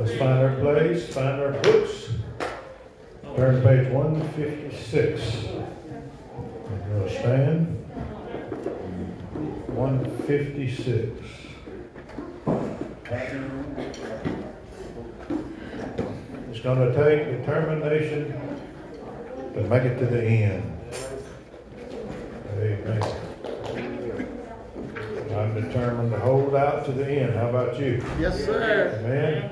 Let's find our place, find our books. Turn to page 156. And we'll stand. 156. It's going to take determination to make it to the end. Amen determined to hold out to the end. How about you? Yes, sir. Amen.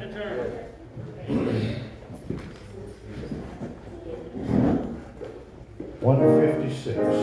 156.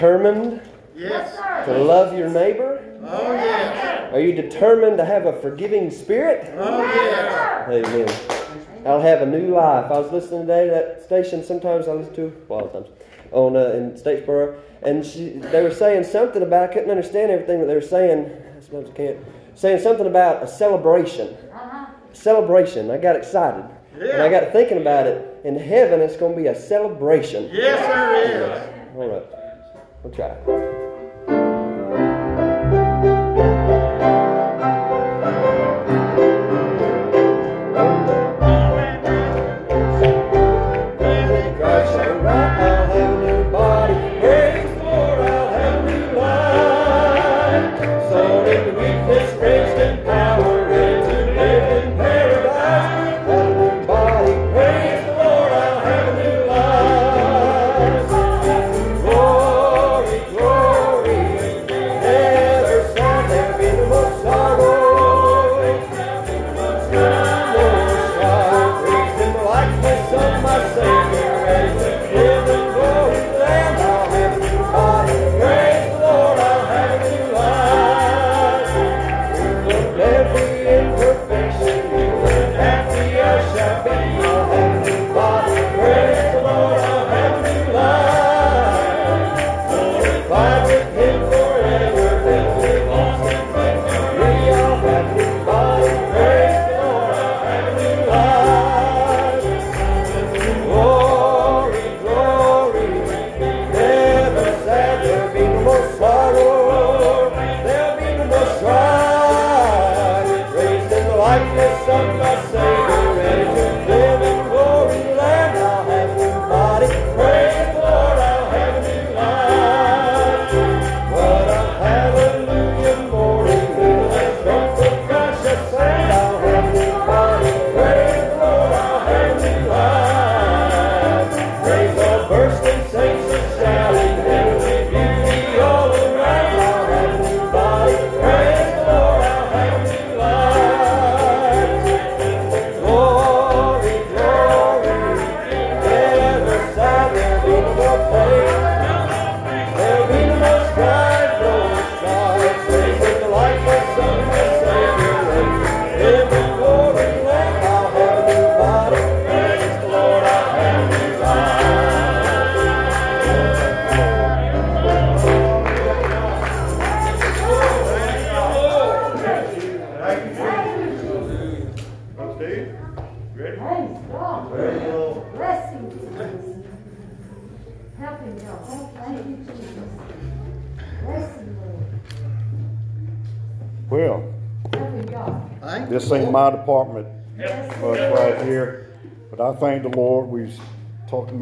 determined yes. to love your neighbor? Oh, yes. Are you determined to have a forgiving spirit? Oh, yes. Amen. I'll have a new life. I was listening today to that station sometimes I listen to, well, times, on, uh, in Statesboro, and she, they were saying something about, I couldn't understand everything that they were saying. I suppose I can't. Saying something about a celebration. Uh-huh. Celebration. I got excited. Yeah. And I got thinking about it. In heaven, it's going to be a celebration. Yes, there is. All right. We'll try.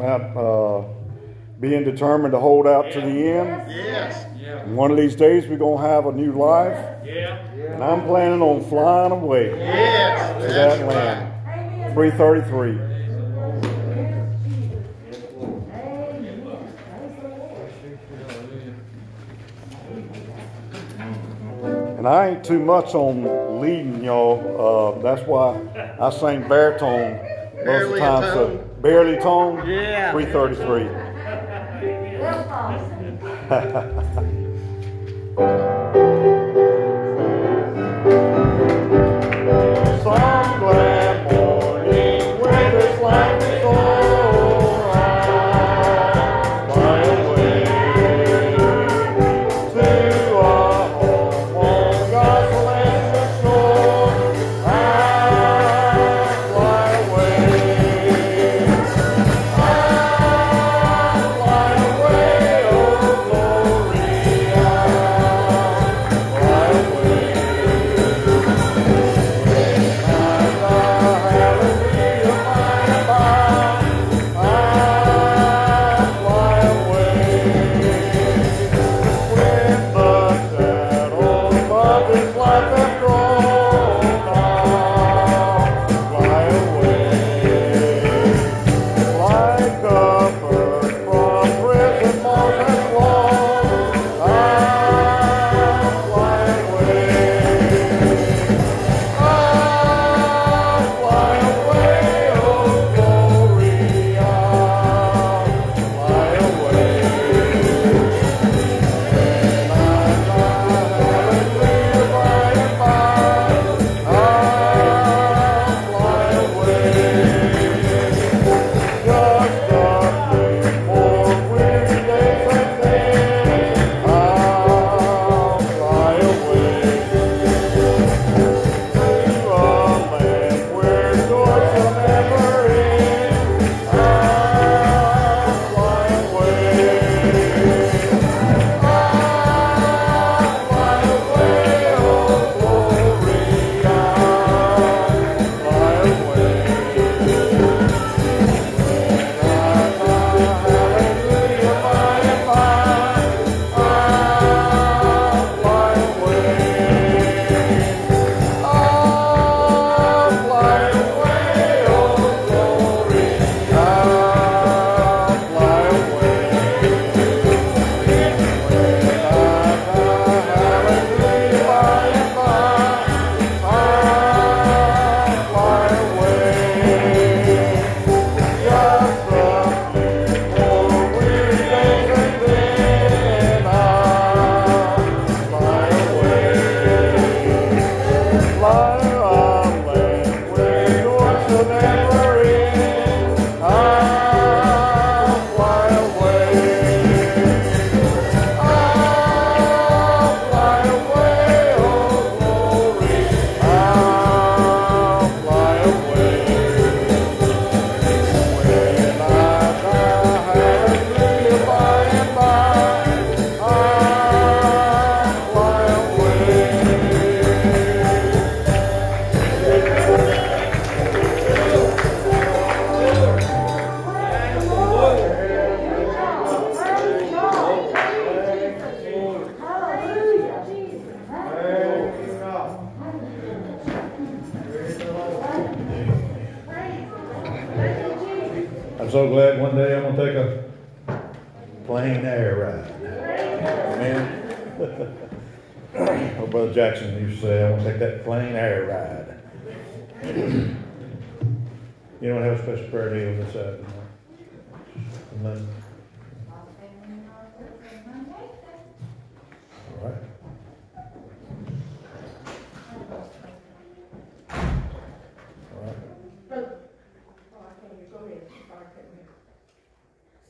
About uh, being determined to hold out to the end. Yes. And one of these days we're gonna have a new life, Yeah. and I'm planning on flying away Yes. to that land. Amen. 333. Yes, Jesus. Amen. Praise the Lord. And I ain't too much on leading y'all. Uh, that's why I sing baritone most of the time. So. Barely tone. Yeah. 333.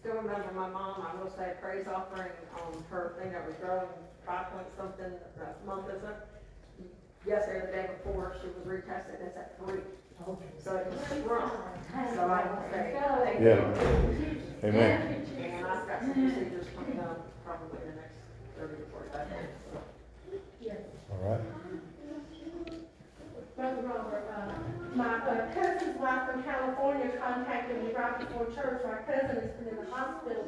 Still remember my mom, I will say praise offering on her thing that was growing five point something a month is it? Yesterday, the day before, she was retested, it's at three. So it was shrunk, so I will say, thank you. Yeah. Amen. And I've got got some procedures coming up probably in the next thirty to forty-five days, so. All right. Brother Robert, uh, my uh, cousin's wife from California contacted me right before church. My cousin has been in the hospital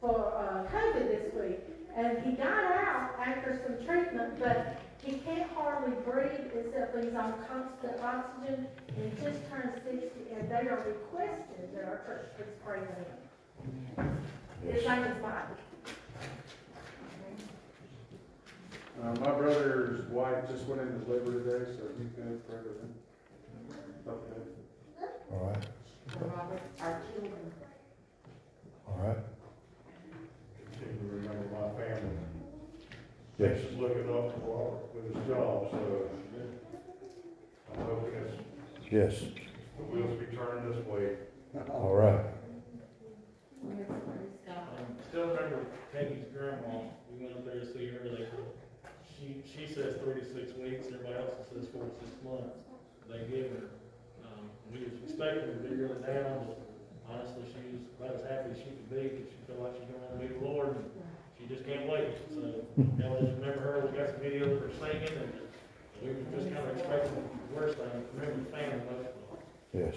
for, uh, COVID this week. And he got out after some treatment, but he can't hardly breathe except he's on constant oxygen. And just turned sixty, and they are requesting that our church please pray for him. His name is Mike. Uh, my brother's wife just went into labor today, so you can pray for them. Okay. All right. Robert, our children. All right. Continue to remember my family. Yes. Just looking up for, with his job, so I'm hoping it's, Yes. the wheels be turning this way. All right. Um, Still remember Peggy's grandma, we went up there to see her, they, she, she says three to six weeks, everybody else says four to six months. They give her, um, we was expecting her to be really down, but honestly, she was about as happy as she could be, because she felt like she's gonna wanna meet the Lord, and she just can't wait, so, y'all just remember her, we got some videos of her singing, and we were just kinda expecting the worst thing, remember the family most of all. Yes.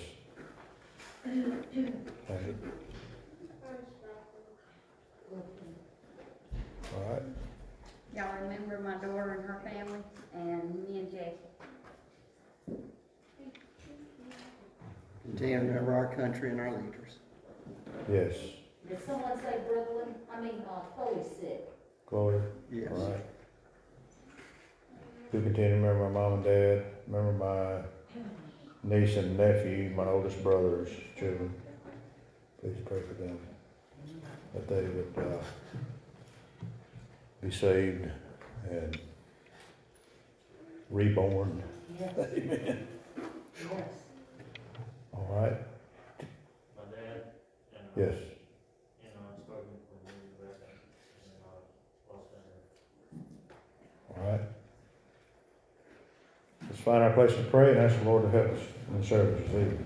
All right. Y'all remember my daughter and her family, and me and Jackie. Continue to remember our country and our leaders. Yes. Did someone say Brooklyn, I mean, uh, Chloe's sick? Chloe. Yes. All right. We continue to remember my mom and dad, remember my niece and nephew, my oldest brother's children. Please pray for them, that they would, uh, be saved and reborn. Yes. Amen. Yes. All right? My dad and. Yes. You know, I've spoken with him back in, uh, Los Angeles. All right. Let's find our place to pray and ask the Lord to help us in the service this evening.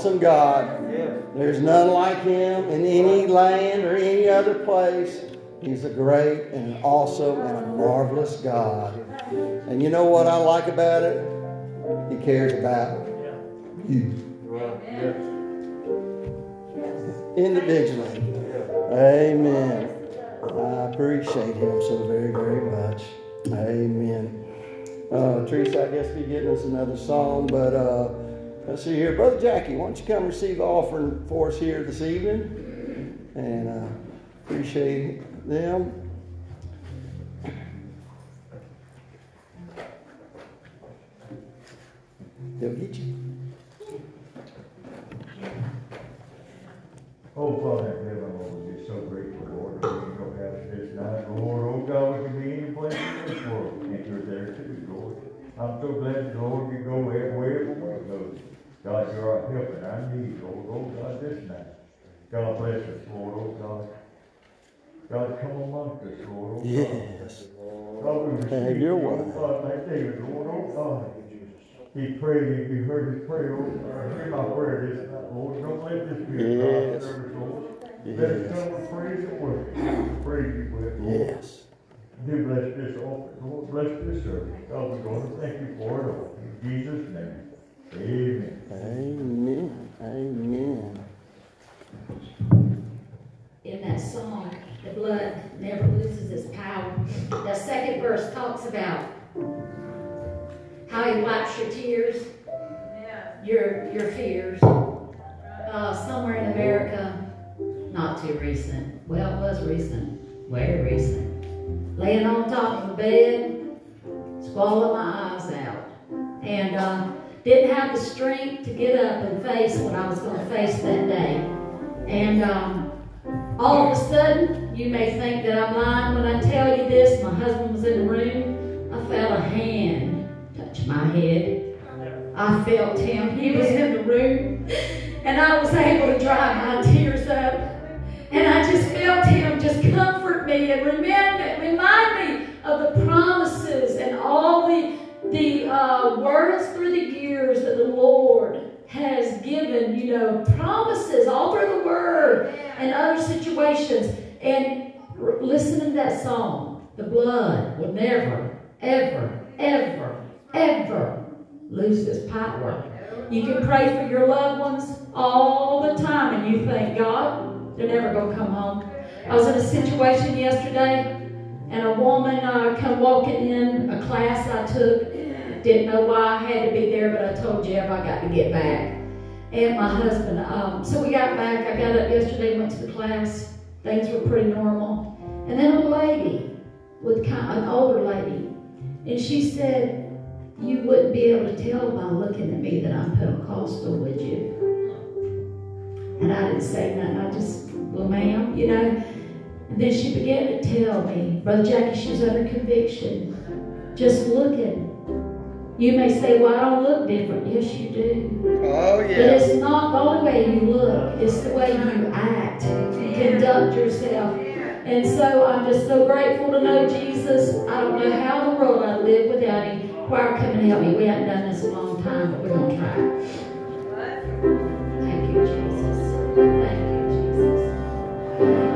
Awesome God. There's none like him in any land or any other place. He's a great and an awesome and a marvelous God. And you know what I like about it? He cares about you individually. Amen. I appreciate him so very, very much. Amen. Uh, Teresa, I guess, be getting us another song, but uh, let's see here. Brother Jackie, why don't you come receive the offering for us here this evening? And uh, appreciate them. They'll get you. Oh, Father in heaven, Lord, we're so grateful, Lord, that we don't have this night. Lord, oh God, we can be any place in this world, and you're there too, Lord. I'm so glad, Lord, you go everywhere we go. God, you're our help and our need, Lord, oh God, this night. God bless us, Lord, oh God. God, come amongst us, Lord, oh God. Yes. God, we Have your you, way. oh God, like David, Lord, oh God. He prayed, he heard his prayer, oh God. Hear my prayer this night, Lord. Don't let this be a God Yes. service, Lord. Let us come and praise and worship. Praise you with, Lord. Yes. Do bless this offering, Lord. Bless this service. God, we're going to thank you for it all. In Jesus' name. Amen. Amen. Amen. in that song, the blood never loses its power. The second verse talks about how he wipes your tears, your your fears. Uh, somewhere in America, not too recent. Well, it was recent, very recent. Laying on top of the bed, swallowing my eyes out, and uh, didn't have the strength to get up and face what I was going to face that day. And um, all of a sudden, you may think that I'm lying when I tell you this. My husband was in the room. I felt a hand touch my head. I felt him. He was in the room. And I was able to dry my tears up. And I just felt him just comfort me and remind, remind me of the promises and all the, the uh, words through the years that the Lord has given, you know, promises all through the Word and other situations. And r- listening to that song, the blood will never, ever, ever, ever lose its power. You can pray for your loved ones all the time, and you think, God, they're never going to come home. I was in a situation yesterday, and a woman uh, come walking in a class I took. Didn't know why I had to be there, but I told Jeff I got to get back. And my husband, um, so we got back. I got up yesterday, went to the class. Things were pretty normal. And then a lady, with kind an older lady, and she said, "You wouldn't be able to tell by looking at me that I'm Pentecostal, would you?" And I didn't say nothing. I just, well, ma'am, you know. And then she began to tell me, Brother Jackie, she's under conviction. Just looking. You may say, well, I don't look different. Yes, you do. Oh, But it's not the only way you look, it's the way you act, conduct yourself. And so I'm just so grateful to know Jesus. I don't know how in the world I'd live without him. Choir, come and help me. We haven't done this a long time, but we're going to try. Thank you, Jesus. Thank you, Jesus.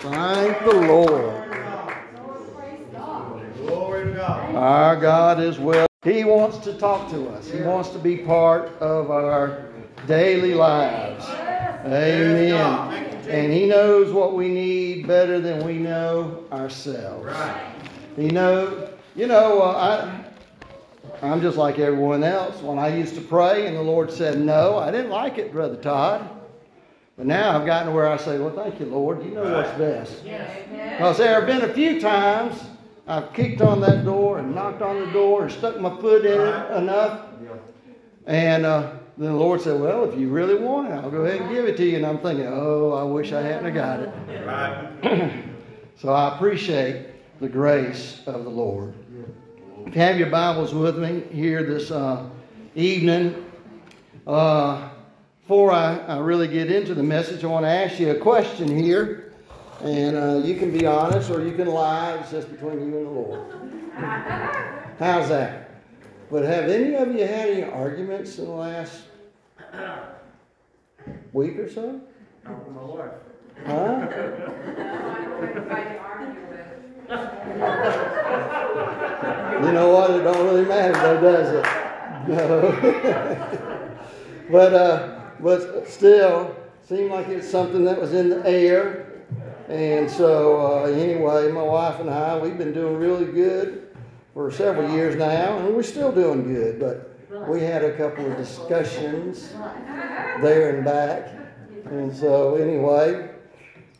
Thank the Lord. Glory to God. Our God is well. He wants to talk to us. He wants to be part of our daily lives. Amen. And He knows what we need better than we know ourselves. He knows, you know, uh, I, I'm just like everyone else. When I used to pray and the Lord said no, I didn't like it, Brother Todd. But now I've gotten to where I say, well, thank you, Lord. You know what's best. Because there have been a few times I've kicked on that door and knocked on the door and stuck my foot in it enough. And uh, then the Lord said, well, if you really want it, I'll go ahead and give it to you. And I'm thinking, oh, I wish I hadn't have got it. Right. So I appreciate the grace of the Lord. If you have your Bibles with me here this uh, evening, uh, before I, I really get into the message, I want to ask you a question here. And uh, you can be honest or you can lie. It's just between you and the Lord. How's that? But have any of you had any arguments in the last week or so? Talk to my wife. Huh? You know what? It don't really matter though, does it? No. but uh, but still, seemed like it's something that was in the air. And so uh, anyway, my wife and I, we've been doing really good for several years now, and we're still doing good. But we had a couple of discussions there and back, and so anyway,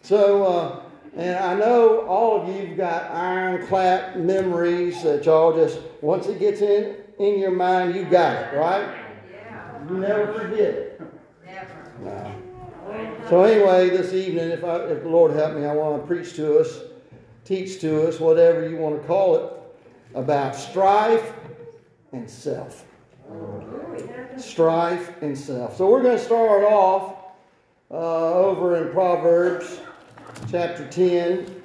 so. Uh, and I know all of you've got ironclad memories that y'all just, once it gets in, in your mind, you got it, right? You never forget it. So anyway, this evening, if, I, if the Lord help me, I want to preach to us, teach to us, whatever you want to call it, about strife and self. Strife and self. So we're going to start off uh, over in Proverbs chapter 10.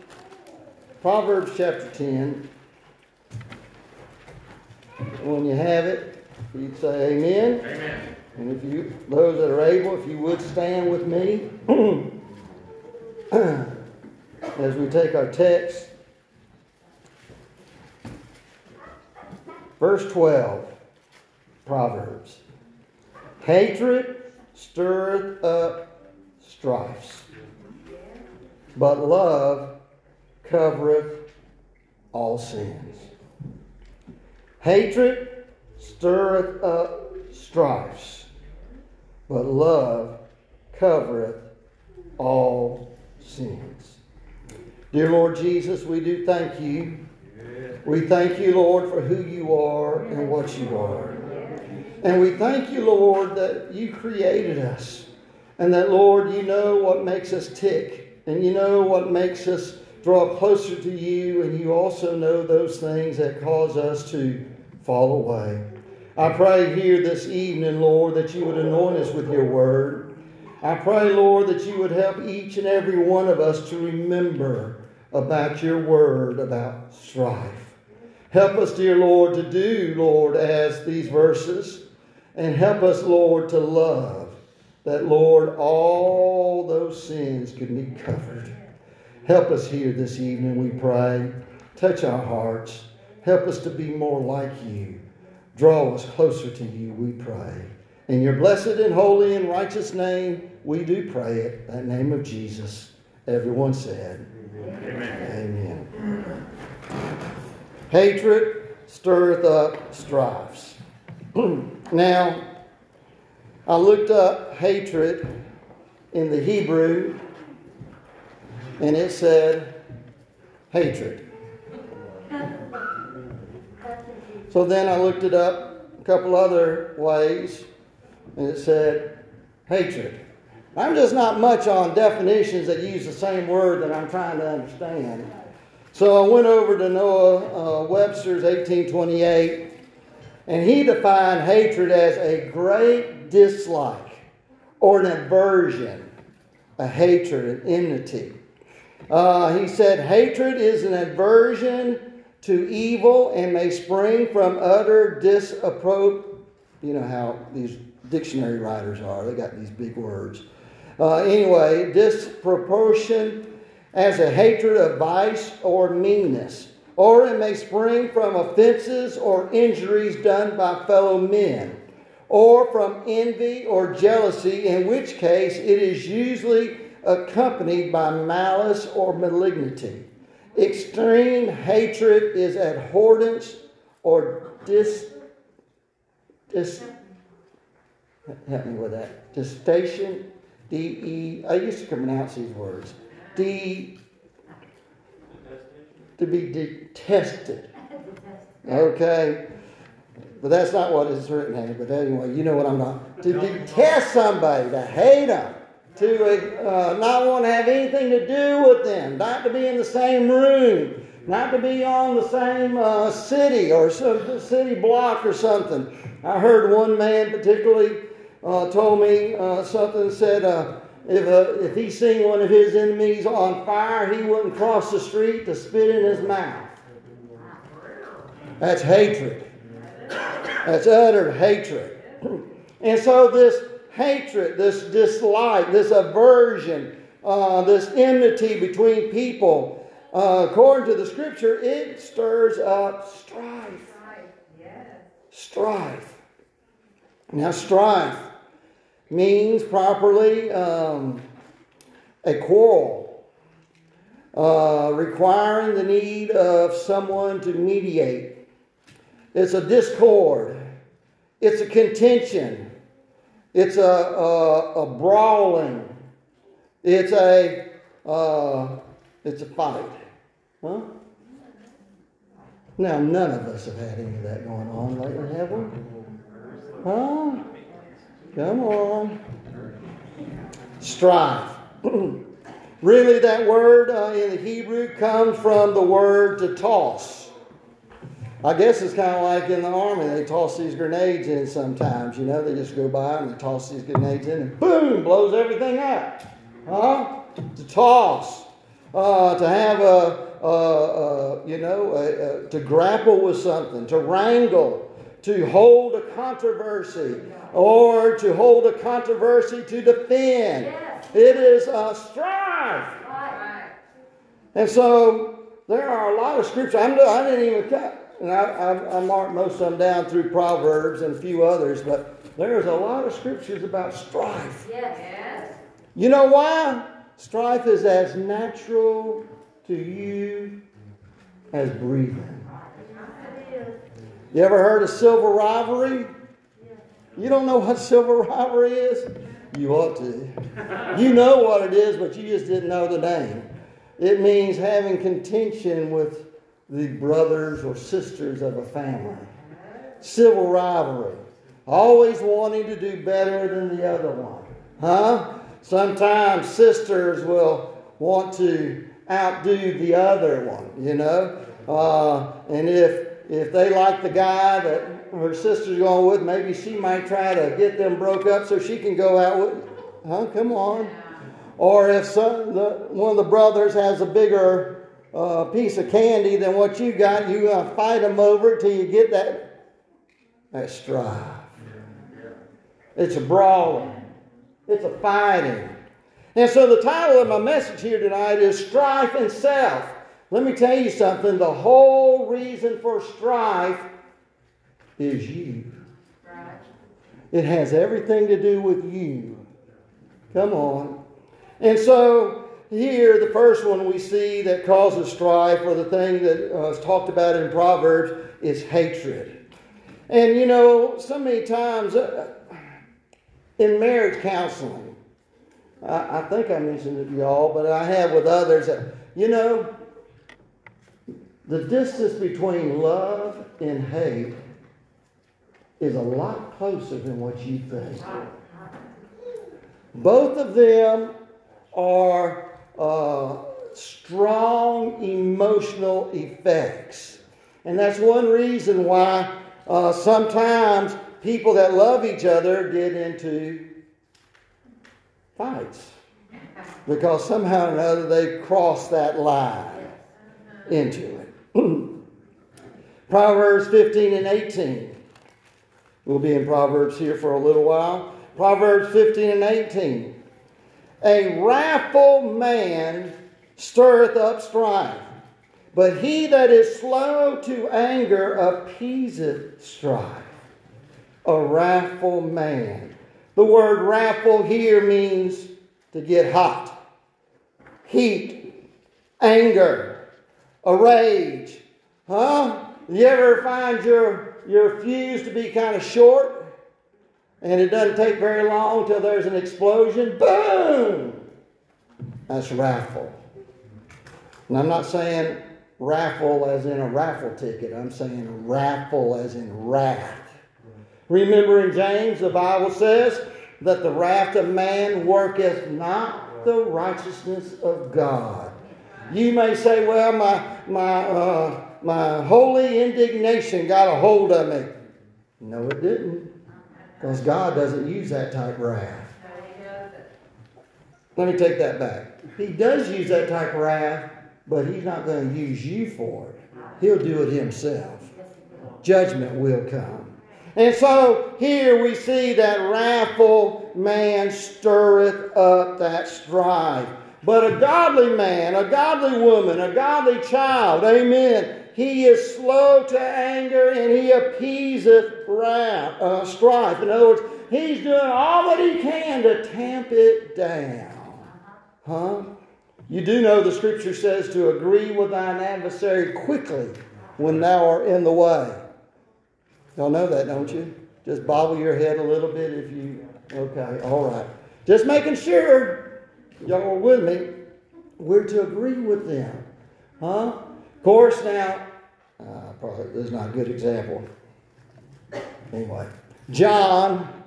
Proverbs chapter 10. When you have it, you'd say amen. Amen. And if you, those that are able, if you would stand with me as we take our text. Verse 12, Proverbs. Hatred stirreth up strifes, but love covereth all sins. Hatred stirreth up strifes, but love covereth all sins. Dear Lord Jesus, we do thank you. We thank you, Lord, for who you are and what you are. And we thank you, Lord, that you created us. And that, Lord, you know what makes us tick. And you know what makes us draw closer to you. And you also know those things that cause us to fall away. I pray here this evening, Lord, that you would anoint us with your word. I pray, Lord, that you would help each and every one of us to remember about your word about strife. Help us, dear Lord, to do, Lord, as these verses, and help us, Lord, to love that, Lord, all those sins could be covered. Help us here this evening, we pray. Touch our hearts. Help us to be more like you. Draw us closer to you, we pray. In your blessed and holy and righteous name, we do pray it, that name of Jesus. Everyone said, Amen. Amen. Hatred stirreth up strifes. now, I looked up hatred in the Hebrew, and it said hatred. So then I looked it up a couple other ways, and it said hatred. I'm just not much on definitions that use the same word that I'm trying to understand. So I went over to Noah uh, Webster's 1828, and he defined hatred as a great dislike or an aversion, a hatred, an enmity. Uh, he said, hatred is an aversion to evil and may spring from utter disapprobation. You know how these dictionary writers are, they got these big words. Uh, anyway, disproportion as a hatred of vice or meanness, or it may spring from offenses or injuries done by fellow men, or from envy or jealousy, in which case it is usually accompanied by malice or malignity. Extreme hatred is abhorrence or dis, dis help me with that, distation, D-E, I used to pronounce these words, D, to be detested. Okay? But that's not what is written here. But anyway, you know what I'm not. To detest somebody, to hate them, to uh, not want to have anything to do with them, not to be in the same room, not to be on the same uh, city or some city block or something. I heard one man particularly uh, told me uh, something said uh, if, uh, if he seen one of his enemies on fire, he wouldn't cross the street to spit in his mouth. That's hatred. That's utter hatred. And so this hatred, this dislike, this aversion, uh, this enmity between people, uh, according to the scripture, it stirs up strife. Strife. Now, strife means properly um, a quarrel, uh, requiring the need of someone to mediate. It's a discord. It's a contention. It's a, a, a brawling. It's a uh, it's a fight. Huh? Now none of us have had any of that going on lately, have we? Huh? Come on. Strife. really, that word uh, in the Hebrew comes from the word to toss. I guess it's kind of like in the army, they toss these grenades in sometimes, you know, they just go by and they toss these grenades in and boom, blows everything up. Huh? To toss. Uh, to have a, a, a you know, a, to grapple with something, to wrangle, to hold a controversy, or to hold a controversy to defend. It is a strife. And so there are a lot of scriptures. I'm, I didn't even cut. And I, I, I marked most of them down through Proverbs and a few others, but there's a lot of scriptures about strife. Yes. You know why? Strife is as natural to you as breathing. You ever heard of civil rivalry? You don't know what civil rivalry is? You ought to. You know what it is, but you just didn't know the name. It means having contention with the brothers or sisters of a family. Civil rivalry. Always wanting to do better than the other one. Huh? Sometimes sisters will want to outdo the other one, you know? Uh, and if if they like the guy that her sister's going with, maybe she might try to get them broke up so she can go out with. Huh? Come on. Or if some, the, one of the brothers has a bigger uh, piece of candy than what you got, you're going to fight them over it till you get that, that strife. It's a brawling. It's a fighting. And so the title of my message here tonight is Strife and Self. Let me tell you something. The whole reason for strife is you. It has everything to do with you. Come on. And so here, the first one we see that causes strife, or the thing that uh, is talked about in Proverbs, is hatred. And you know, so many times uh, in marriage counseling, I, I think I mentioned it to y'all, but I have with others that, you know, the distance between love and hate is a lot closer than what you think. Both of them are uh, strong emotional effects. And that's one reason why uh, sometimes people that love each other get into fights. Because somehow or another they cross that line into it. Proverbs 15 and 18. We'll be in Proverbs here for a little while. Proverbs 15 and 18. A wrathful man stirreth up strife, but he that is slow to anger appeaseth strife. A wrathful man. The word wrathful here means to get hot, heat, anger, a rage. Huh? You ever find your, your fuse to be kind of short? And it doesn't take very long till there's an explosion. Boom! That's raffle. And I'm not saying raffle as in a raffle ticket. I'm saying raffle as in wrath. Remember in James, the Bible says that the wrath of man worketh not the righteousness of God. You may say, well, my, my, uh, my holy indignation got a hold of me. No, it didn't. Because God doesn't use that type wrath. Let me take that back. He does use that type of wrath, but He's not going to use you for it. He'll do it Himself. Judgment will come. And so here we see that wrathful man stirreth up that strife. But a godly man, a godly woman, a godly child, amen, he is slow to anger and he appeaseth wrath, uh, strife. In other words, he's doing all that he can to tamp it down. Huh? You do know the scripture says to agree with thine adversary quickly when thou art in the way. Y'all know that, don't you? Just bobble your head a little bit if you. Okay, all right. Just making sure y'all are with me. We're to agree with them. Huh? Of course, now, uh, probably this is not a good example. Anyway, John,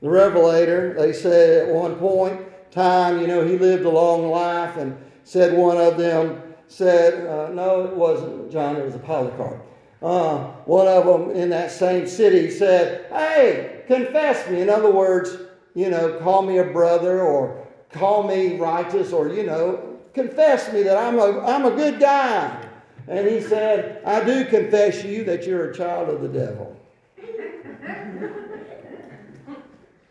the Revelator, they said at one point time, you know, he lived a long life, and said one of them said, uh, no, it wasn't John, it was a Polycarp. Uh, one of them in that same city said, Hey, confess me. In other words, you know, call me a brother or call me righteous or, you know, confess me that I'm a, I'm a good guy. And he said, I do confess you that you're a child of the devil.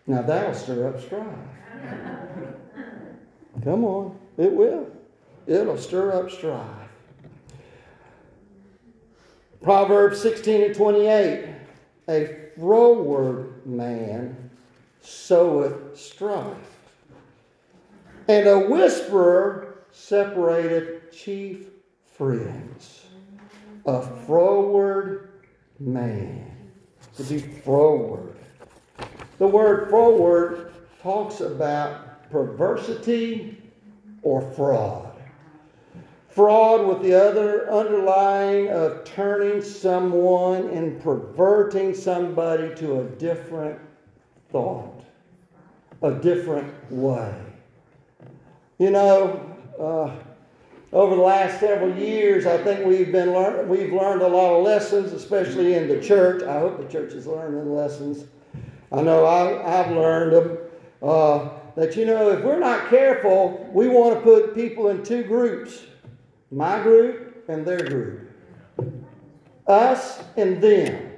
now that'll stir up strife. Come on, it will. It'll stir up strife. Proverbs 16 and 28 A froward man soweth strife, and a whisperer separateth chief friends. A froward man. To be froward. The word froward talks about perversity or fraud. Fraud with the other underlying of turning someone and perverting somebody to a different thought, a different way. You know, uh, over the last several years, I think we've been learn- we've learned a lot of lessons, especially in the church. I hope the church is learning lessons. I know I, I've learned them. Uh, that you know, if we're not careful, we want to put people in two groups my group and their group, us and them.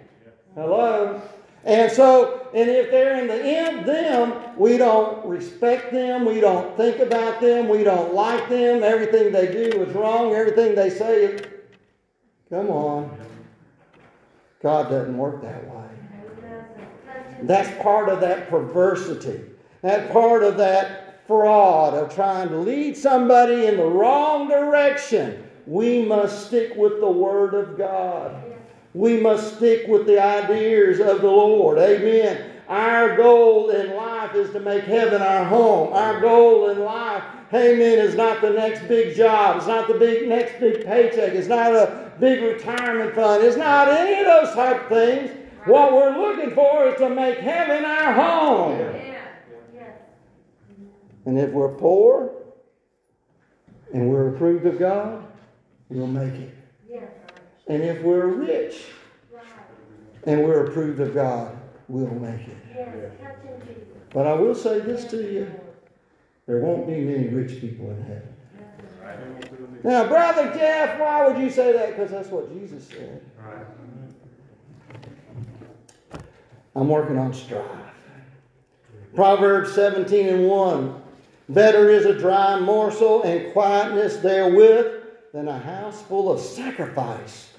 Hello? And so, and if they're in the end, them, we don't respect them, we don't think about them, we don't like them, everything they do is wrong, everything they say. Come on. God doesn't work that way. That's part of that perversity. That part of that fraud of trying to lead somebody in the wrong direction. We must stick with the Word of God. We must stick with the ideas of the Lord. Amen. Our goal in life is to make heaven our home. Our goal in life, amen, is not the next big job. It's not the big next big paycheck. It's not a big retirement fund. It's not any of those type of things. What we're looking for is to make heaven our home. And if we're poor and we're approved of God, we'll make it. And if we're rich and we're approved of God, we'll make it. But I will say this to you there won't be many rich people in heaven. Now, Brother Jeff, why would you say that? Because that's what Jesus said. I'm working on strife. Proverbs 17 and 1. Better is a dry morsel and quietness therewith than a house full of sacrifice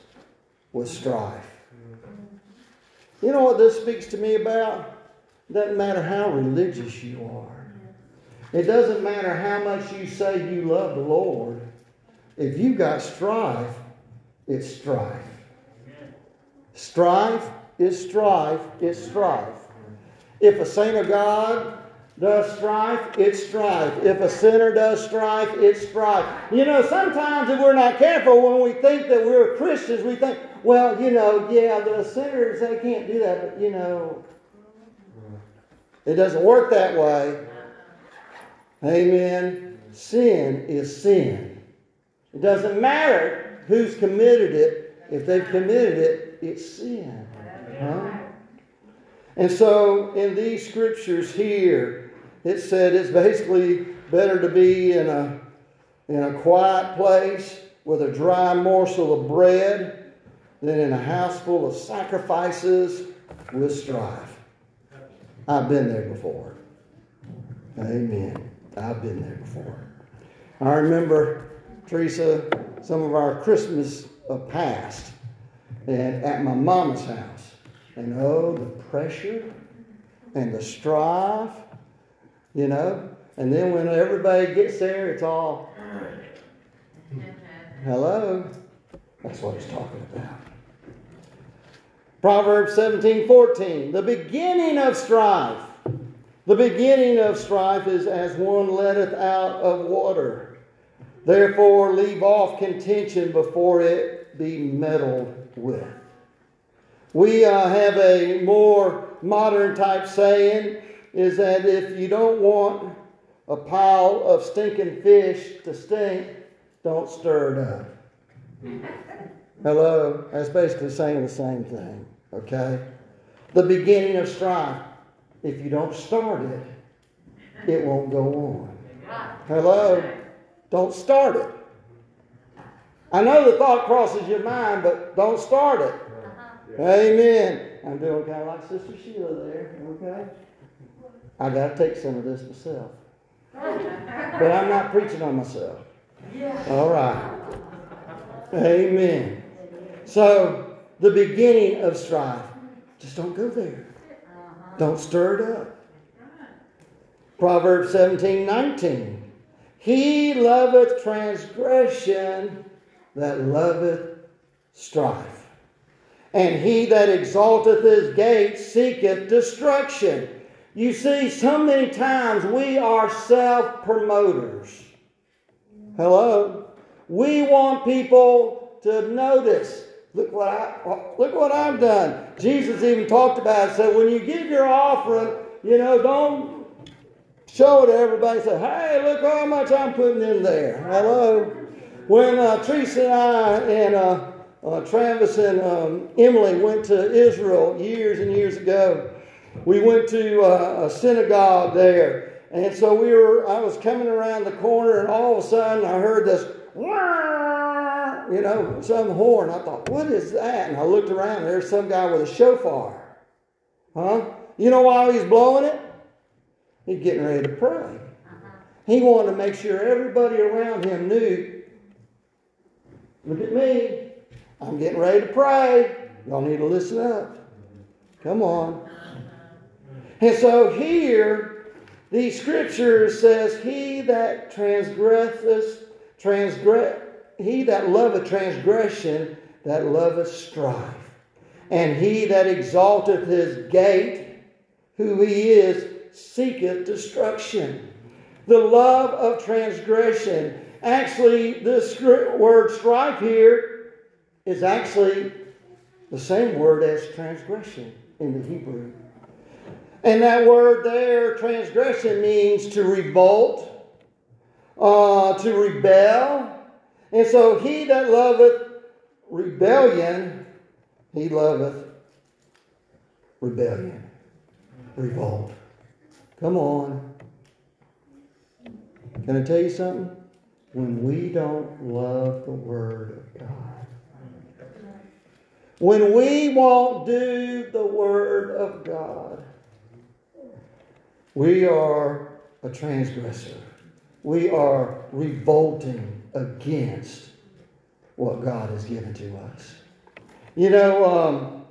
with strife. You know what this speaks to me about? Doesn't matter how religious you are. It doesn't matter how much you say you love the Lord. If you got strife, it's strife. Strife is strife, it's strife. If a saint of God does strife, it's strife. If a sinner does strife, it's strife. You know, sometimes if we're not careful, when we think that we're Christians, we think, well, you know, yeah, the sinners, they can't do that, but, you know, it doesn't work that way. Amen. Sin is sin. It doesn't matter who's committed it. If they've committed it, it's sin. Huh? And so in these scriptures here, it said it's basically better to be in a, in a quiet place with a dry morsel of bread than in a house full of sacrifices with strife. I've been there before. Amen. I've been there before. I remember, Teresa, some of our Christmas past and at my mama's house. And oh, the pressure and the strife, you know. And then when everybody gets there, it's all, hello. That's what he's talking about. Proverbs 17 14. The beginning of strife. The beginning of strife is as one letteth out of water. Therefore, leave off contention before it be meddled with. We uh, have a more modern type saying is that if you don't want a pile of stinking fish to stink, don't stir it up. Hello? That's basically saying the same thing, okay? The beginning of strife. If you don't start it, it won't go on. Hello? Don't start it. I know the thought crosses your mind, but don't start it. Uh-huh. Amen. I'm doing kind of like Sister Sheila there, okay? I got to take some of this myself. But I'm not preaching on myself. Yeah. All right. Amen. So, the beginning of strife. Just don't go there. Don't stir it up. Proverbs 17 19. He loveth transgression that loveth strife. And he that exalteth his gate seeketh destruction. You see, so many times we are self promoters. Hello? We want people to notice. Look what I look what I've done. Jesus even talked about it. So when you give your offering, you know, don't show it to everybody. Say, hey, look how much I'm putting in there. Hello. When uh, Teresa and I and uh, uh, Travis and um, Emily went to Israel years and years ago, we went to uh, a synagogue there. And so we were, I was coming around the corner, and all of a sudden I heard this, "Wah!" you know, some horn. I thought, what is that? And I looked around, there's some guy with a shofar. Huh? You know why he's blowing it? He's getting ready to pray. Uh-huh. He wanted to make sure everybody around him knew look at me. I'm getting ready to pray. Y'all need to listen up. Come on. Uh-huh. And so here, the scripture says, He that transgresseth, transgress, he that loveth transgression, that loveth strife. And he that exalteth his gate, who he is, seeketh destruction. The love of transgression. Actually, this word strife here is actually the same word as transgression in the Hebrew. And that word there, transgression, means to revolt, uh, to rebel. And so he that loveth rebellion, he loveth rebellion, revolt. Come on. Can I tell you something? When we don't love the Word of God, when we won't do the Word of God, we are a transgressor. We are revolting against what God has given to us. You know, um,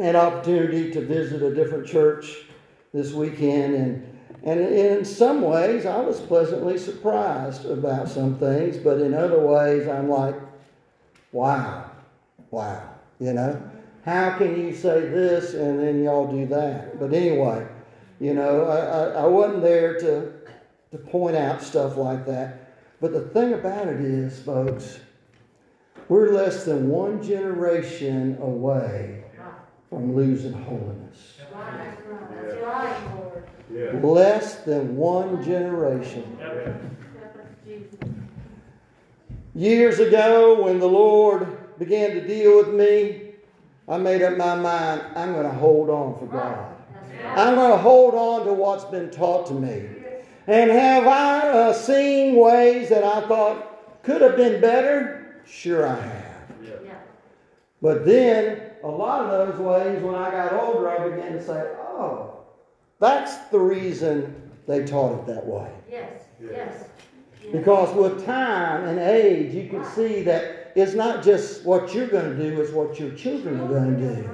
had opportunity to visit a different church this weekend, and, and in some ways I was pleasantly surprised about some things, but in other ways I'm like, wow, wow, you know? How can you say this and then y'all do that? But anyway, you know, I, I, I wasn't there to, to point out stuff like that. But the thing about it is, folks, we're less than one generation away from losing holiness. Less than one generation. Years ago, when the Lord began to deal with me, I made up my mind I'm going to hold on for God. I'm going to hold on to what's been taught to me. And have I uh, seen ways that I thought could have been better? Sure, I have. But then, a lot of those ways, when I got older, I began to say, oh, that's the reason they taught it that way. Yes, yes. Because with time and age, you can see that it's not just what you're going to do, it's what your children are going to do.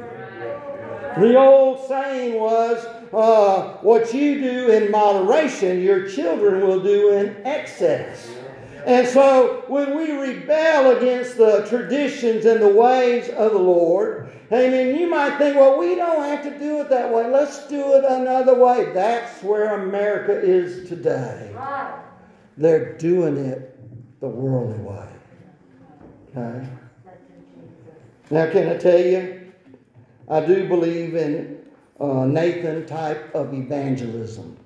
The old saying was, uh, what you do in moderation, your children will do in excess. And so when we rebel against the traditions and the ways of the Lord, amen, you might think, well, we don't have to do it that way. Let's do it another way. That's where America is today. They're doing it the worldly way. Okay? Now, can I tell you? I do believe in uh, Nathan type of evangelism.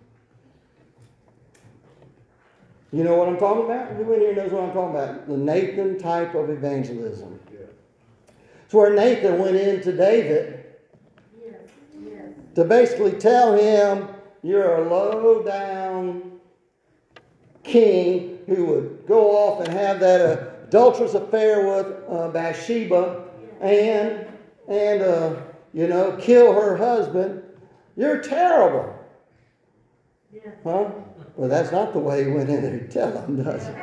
You know what I'm talking about? Who in here knows what I'm talking about? The Nathan type of evangelism. It's where Nathan went in to David to basically tell him, You're a low down king who would go off and have that adulterous affair with uh, Bathsheba and, and uh, you know, kill her husband. You're terrible. Huh? Well, that's not the way he went in there to tell them, does it?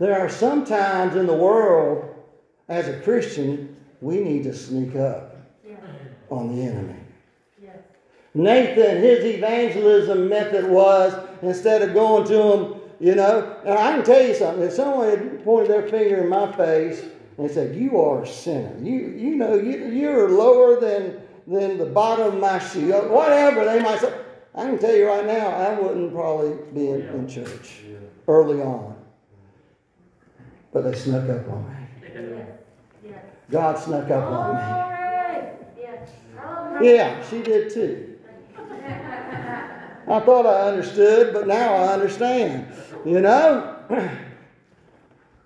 There are some times in the world, as a Christian, we need to sneak up on the enemy. Nathan, his evangelism method was instead of going to him, you know, and I can tell you something. If someone had pointed their finger in my face and said, "You are a sinner," you you know you you're lower than than the bottom of my shoe. Whatever they might say. I can tell you right now, I wouldn't probably be in, in church early on. But they snuck up on me. God snuck up on me. Yeah, she did too. I thought I understood, but now I understand. You know?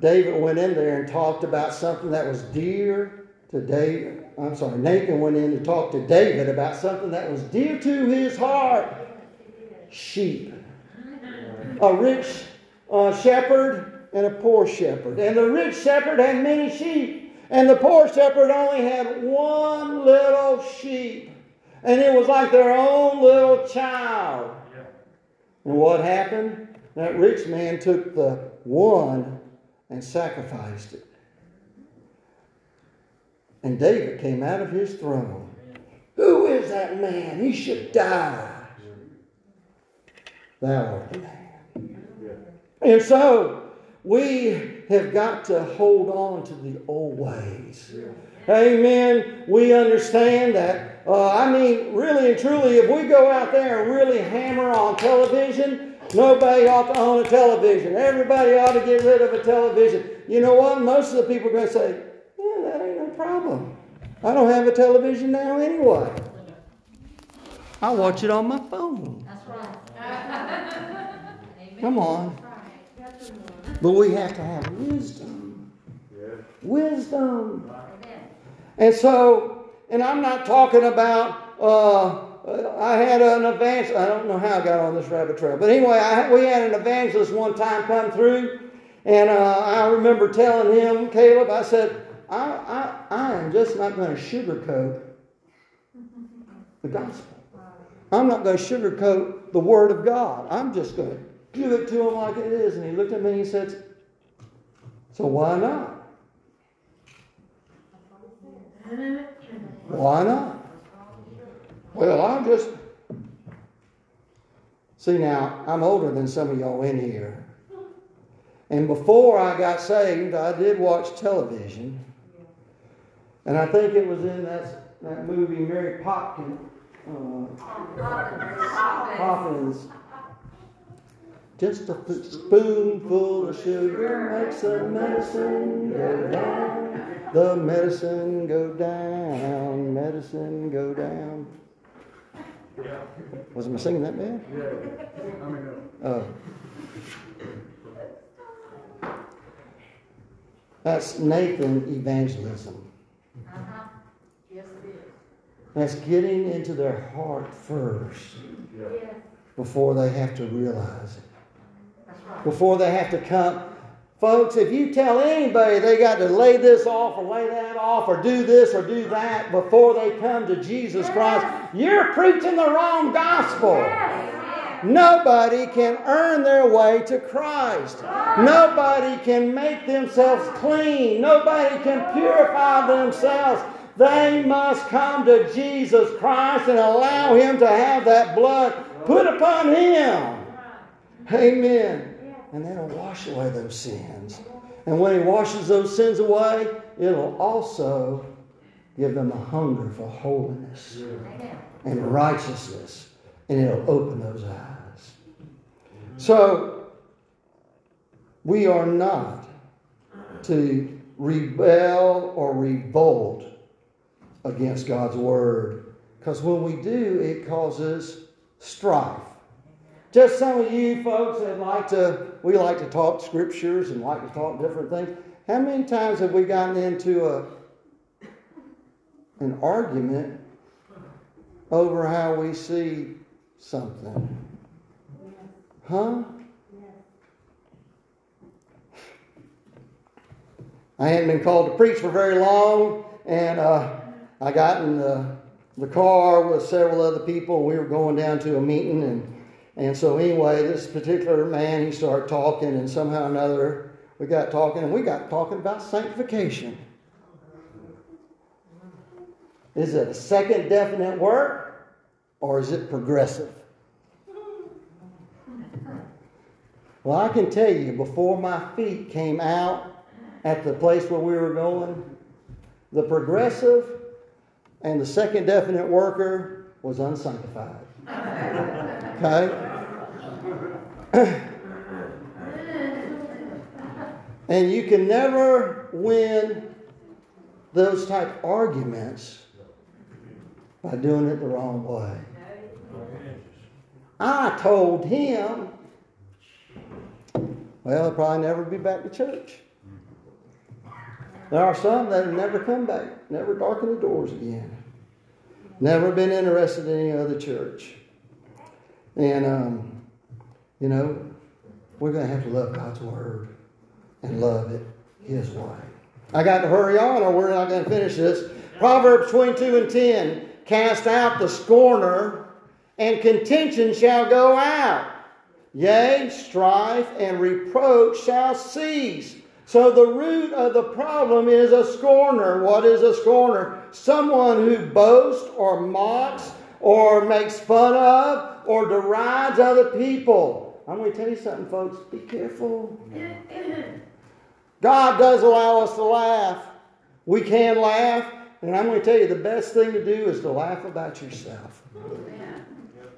David went in there and talked about something that was dear to David. I'm sorry, Nathan went in to talk to David about something that was dear to his heart sheep. A rich uh, shepherd and a poor shepherd. And the rich shepherd had many sheep, and the poor shepherd only had one little sheep. And it was like their own little child. And what happened? That rich man took the one and sacrificed it. And David came out of his throne. Who is that man? He should die. Thou art the man. And so we have got to hold on to the old ways. Amen. We understand that. Uh, I mean, really and truly, if we go out there and really hammer on television, nobody ought to own a television. Everybody ought to get rid of a television. You know what? Most of the people are going to say, yeah, that ain't no problem. I don't have a television now anyway. I watch it on my phone. That's right. Come on. But we have to have wisdom. Wisdom. And so, and I'm not talking about, uh, I had an evangelist, I don't know how I got on this rabbit trail, but anyway, I, we had an evangelist one time come through, and uh, I remember telling him, Caleb, I said, I, I, I am just not going to sugarcoat the gospel. I'm not going to sugarcoat the Word of God. I'm just going to give it to him like it is. And he looked at me and he said, So why not? Why not? Well, I'm just. See, now, I'm older than some of y'all in here. And before I got saved, I did watch television. And I think it was in that, that movie, Mary Popkin, uh, Poppins. Just a spoonful of sugar makes the medicine go down. The medicine go down. Medicine go down. Was I singing that bad? Yeah. I mean, uh, Oh. That's Nathan evangelism. Uh-huh. Yes, it is. That's getting into their heart first before they have to realize it. That's right. Before they have to come. Folks, if you tell anybody they got to lay this off or lay that off or do this or do that before they come to Jesus Christ, you're preaching the wrong gospel. Nobody can earn their way to Christ. Nobody can make themselves clean. Nobody can purify themselves. They must come to Jesus Christ and allow Him to have that blood put upon Him. Amen. And that'll wash away those sins. And when He washes those sins away, it'll also give them a hunger for holiness and righteousness. And it'll open those eyes. So, we are not to rebel or revolt against God's word. Because when we do, it causes strife. Just some of you folks that like to, we like to talk scriptures and like to talk different things. How many times have we gotten into a, an argument over how we see something? Huh? I hadn't been called to preach for very long, and uh, I got in the, the car with several other people. We were going down to a meeting, and and so anyway, this particular man he started talking, and somehow or another we got talking, and we got talking about sanctification. Is it a second definite work, or is it progressive? Well, I can tell you, before my feet came out at the place where we were going, the progressive and the second definite worker was unsanctified. Okay? and you can never win those type arguments by doing it the wrong way. I told him, well, he'll probably never be back to church. There are some that have never come back, never darkened the doors again, never been interested in any other church. And, um, you know, we're going to have to love God's Word and love it His way. I got to hurry on or we're not going to finish this. Proverbs 22 and 10 Cast out the scorner, and contention shall go out. Yea, strife and reproach shall cease. So the root of the problem is a scorner. What is a scorner? Someone who boasts or mocks or makes fun of or derides other people. I'm going to tell you something, folks. Be careful. God does allow us to laugh. We can laugh. And I'm going to tell you the best thing to do is to laugh about yourself.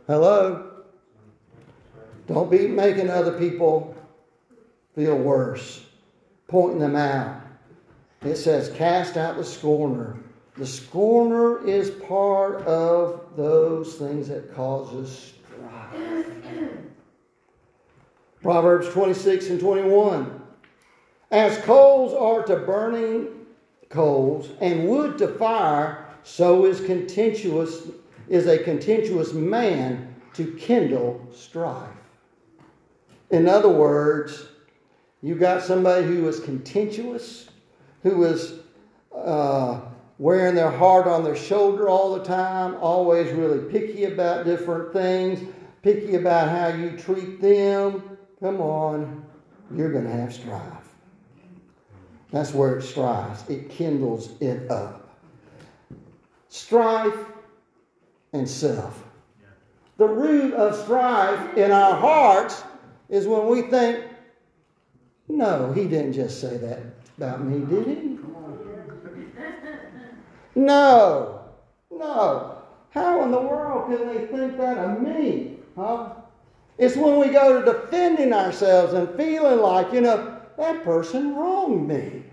Hello? Don't be making other people feel worse, pointing them out. It says, cast out the scorner. The scorner is part of those things that causes strife. Proverbs 26 and 21. As coals are to burning coals and wood to fire, so is contentious is a contentious man to kindle strife. In other words, you got somebody who is contentious, who is uh, wearing their heart on their shoulder all the time, always really picky about different things, picky about how you treat them. Come on, you're going to have strife. That's where it strives, it kindles it up. Strife and self. The root of strife in our hearts is when we think, no, he didn't just say that about me, did he? No, no. How in the world can they think that of me? Huh? It's when we go to defending ourselves and feeling like, you know, that person wronged me.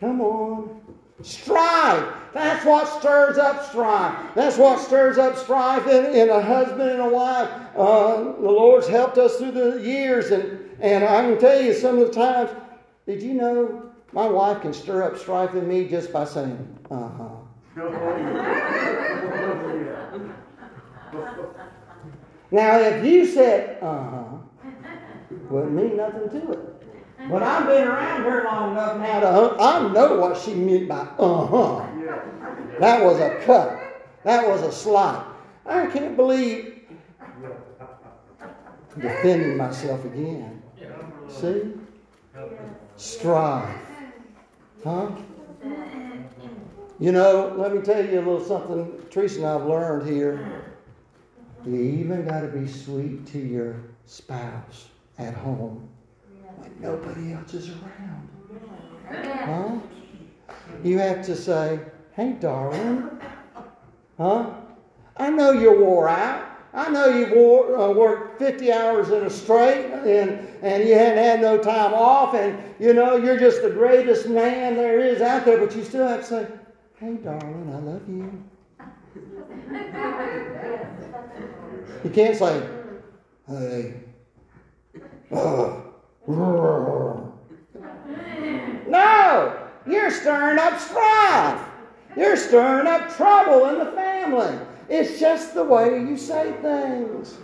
Come on. Strife. That's what stirs up strife. That's what stirs up strife in, in a husband and a wife. Uh, the Lord's helped us through the years, and, and I can tell you some of the times, did you know my wife can stir up strife in me just by saying, uh huh. now, if you said, uh huh, wouldn't mean nothing to it. But I've been around her long enough now to I know what she meant by uh huh. That was a cut. That was a slight. I can't believe defending myself again. See? Strive. Huh? You know, let me tell you a little something Teresa and I've learned here. You even got to be sweet to your spouse at home when nobody else is around. Huh? You have to say, hey, darling, huh? I know you're wore out. I know you've wore, uh, worked 50 hours in a straight and, and you hadn't had no time off and, you know, you're just the greatest man there is out there, but you still have to say, hey, darling, I love you. You can't say, hey, uh, no, you're stirring up strife. You're stirring up trouble in the family. It's just the way you say things.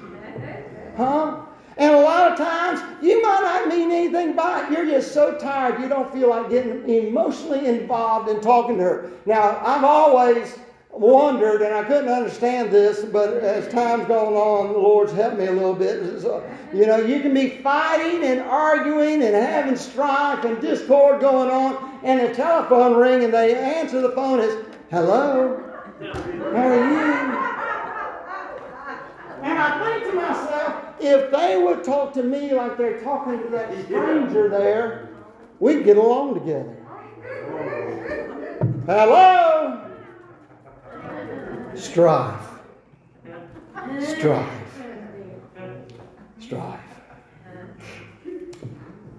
Huh? And a lot of times, you might not mean anything by it. You're just so tired, you don't feel like getting emotionally involved in talking to her. Now, I've always wondered, and I couldn't understand this, but as time's gone on, the Lord's helped me a little bit. So, you know, you can be fighting and arguing and having strife and discord going on, and the telephone ring, and they answer the phone as, "Hello, how are you?" And I think to myself, if they would talk to me like they're talking to that stranger there, we'd get along together. Hello. Strife. Strive. Strive.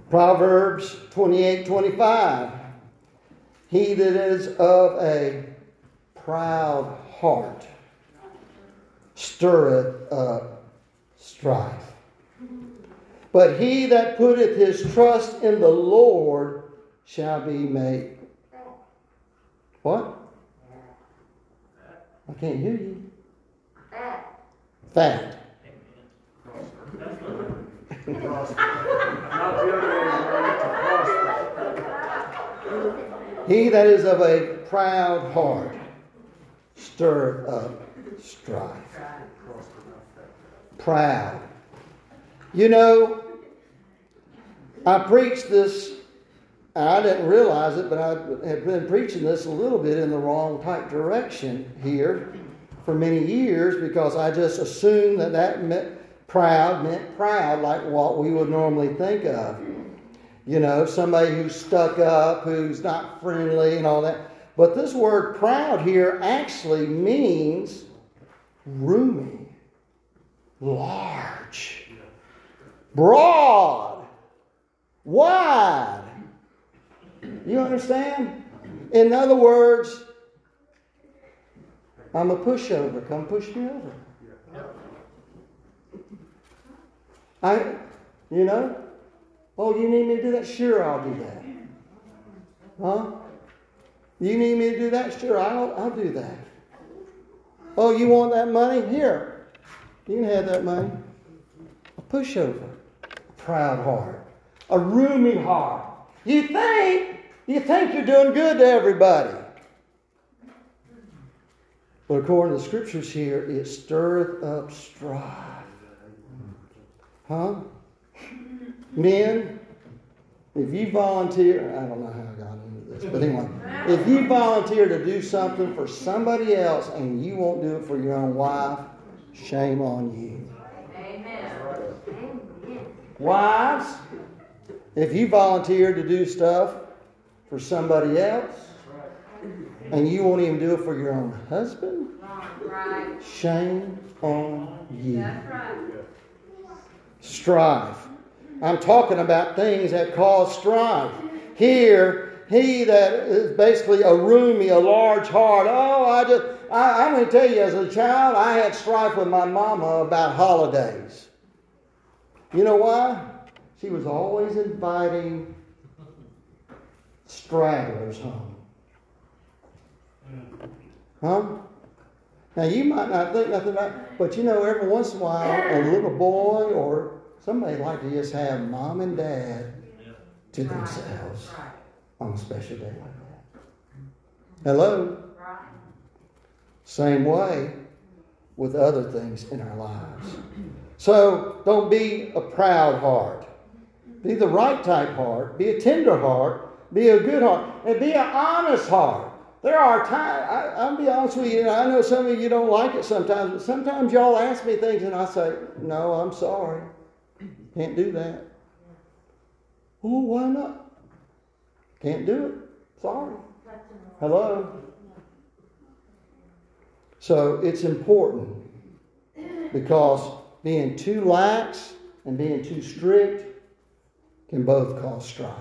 Proverbs 28 25. He that is of a proud heart stirreth up strife. But he that putteth his trust in the Lord shall be made. What? I can't hear you. Fat. He that is of a proud heart stir up strife. Proud. You know, I preached this, I didn't realize it, but I had been preaching this a little bit in the wrong type direction here for many years because I just assumed that that meant proud meant proud, like what we would normally think of. You know, somebody who's stuck up, who's not friendly, and all that. But this word proud here actually means roomy, large, broad, wide. You understand? In other words, I'm a pushover. Come push me over. I, you know, oh, you need me to do that? Sure, I'll do that. Huh? You need me to do that? Sure, I'll, I'll do that. Oh, you want that money? Here, you can have that money. A pushover, a proud heart, a roomy heart. You think you think you're doing good to everybody. But according to the scriptures here, it stirreth up strife. Huh? Men, if you volunteer, I don't know how I got into this, but anyway, if you volunteer to do something for somebody else and you won't do it for your own wife, shame on you. Wives, if you volunteer to do stuff for somebody else and you won't even do it for your own husband, shame on you. Strife. I'm talking about things that cause strife. Here, he that is basically a roomy, a large heart. Oh, I just, I, I'm going to tell you, as a child, I had strife with my mama about holidays. You know why? She was always inviting stragglers home. Hmm. Huh? Now you might not think nothing about it, but you know, every once in a while, a little boy or somebody like to just have mom and dad to themselves on a special day like that. Hello? Same way with other things in our lives. So don't be a proud heart. Be the right type heart. Be a tender heart. Be a good heart. And be an honest heart. There are times, I, I'll be honest with you, I know some of you don't like it sometimes, but sometimes y'all ask me things and I say, no, I'm sorry. Can't do that. Oh, why not? Can't do it. Sorry. Hello? So it's important because being too lax and being too strict can both cause strife.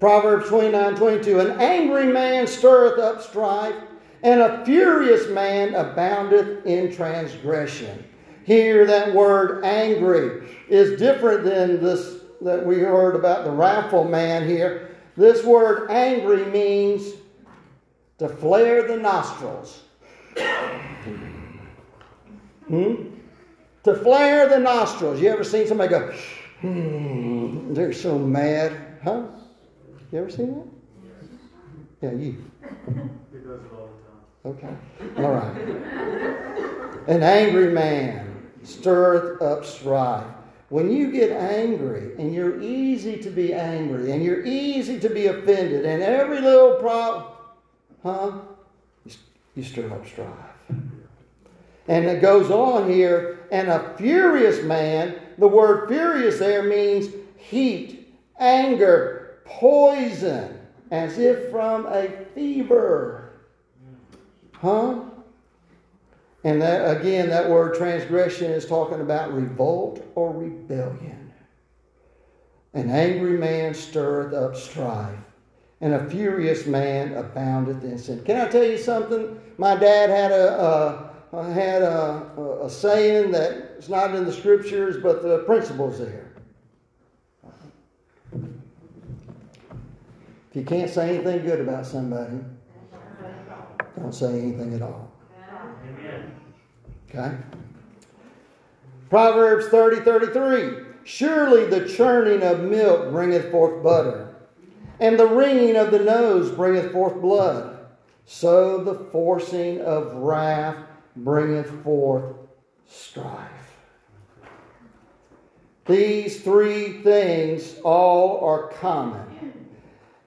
Proverbs 29 22. An angry man stirreth up strife, and a furious man aboundeth in transgression. Here, that word angry is different than this that we heard about the wrathful man here. This word angry means to flare the nostrils. Hmm? To flare the nostrils. You ever seen somebody go, hmm, they're so mad? Huh? You ever seen that? Yeah, you. He does it all the time. Okay. All right. An angry man stirreth up strife. When you get angry, and you're easy to be angry, and you're easy to be offended, and every little problem, huh? You, you stir up strife. And it goes on here, and a furious man, the word furious there means heat, anger, poison, as if from a fever. Huh? And that again, that word transgression is talking about revolt or rebellion. An angry man stirreth up strife, and a furious man aboundeth in sin. Can I tell you something? My dad had a, a had a, a, saying that's not in the scriptures, but the principle's there. If you can't say anything good about somebody, don't say anything at all. Okay? Proverbs 30 33. Surely the churning of milk bringeth forth butter, and the wringing of the nose bringeth forth blood. So the forcing of wrath bringeth forth strife. These three things all are common.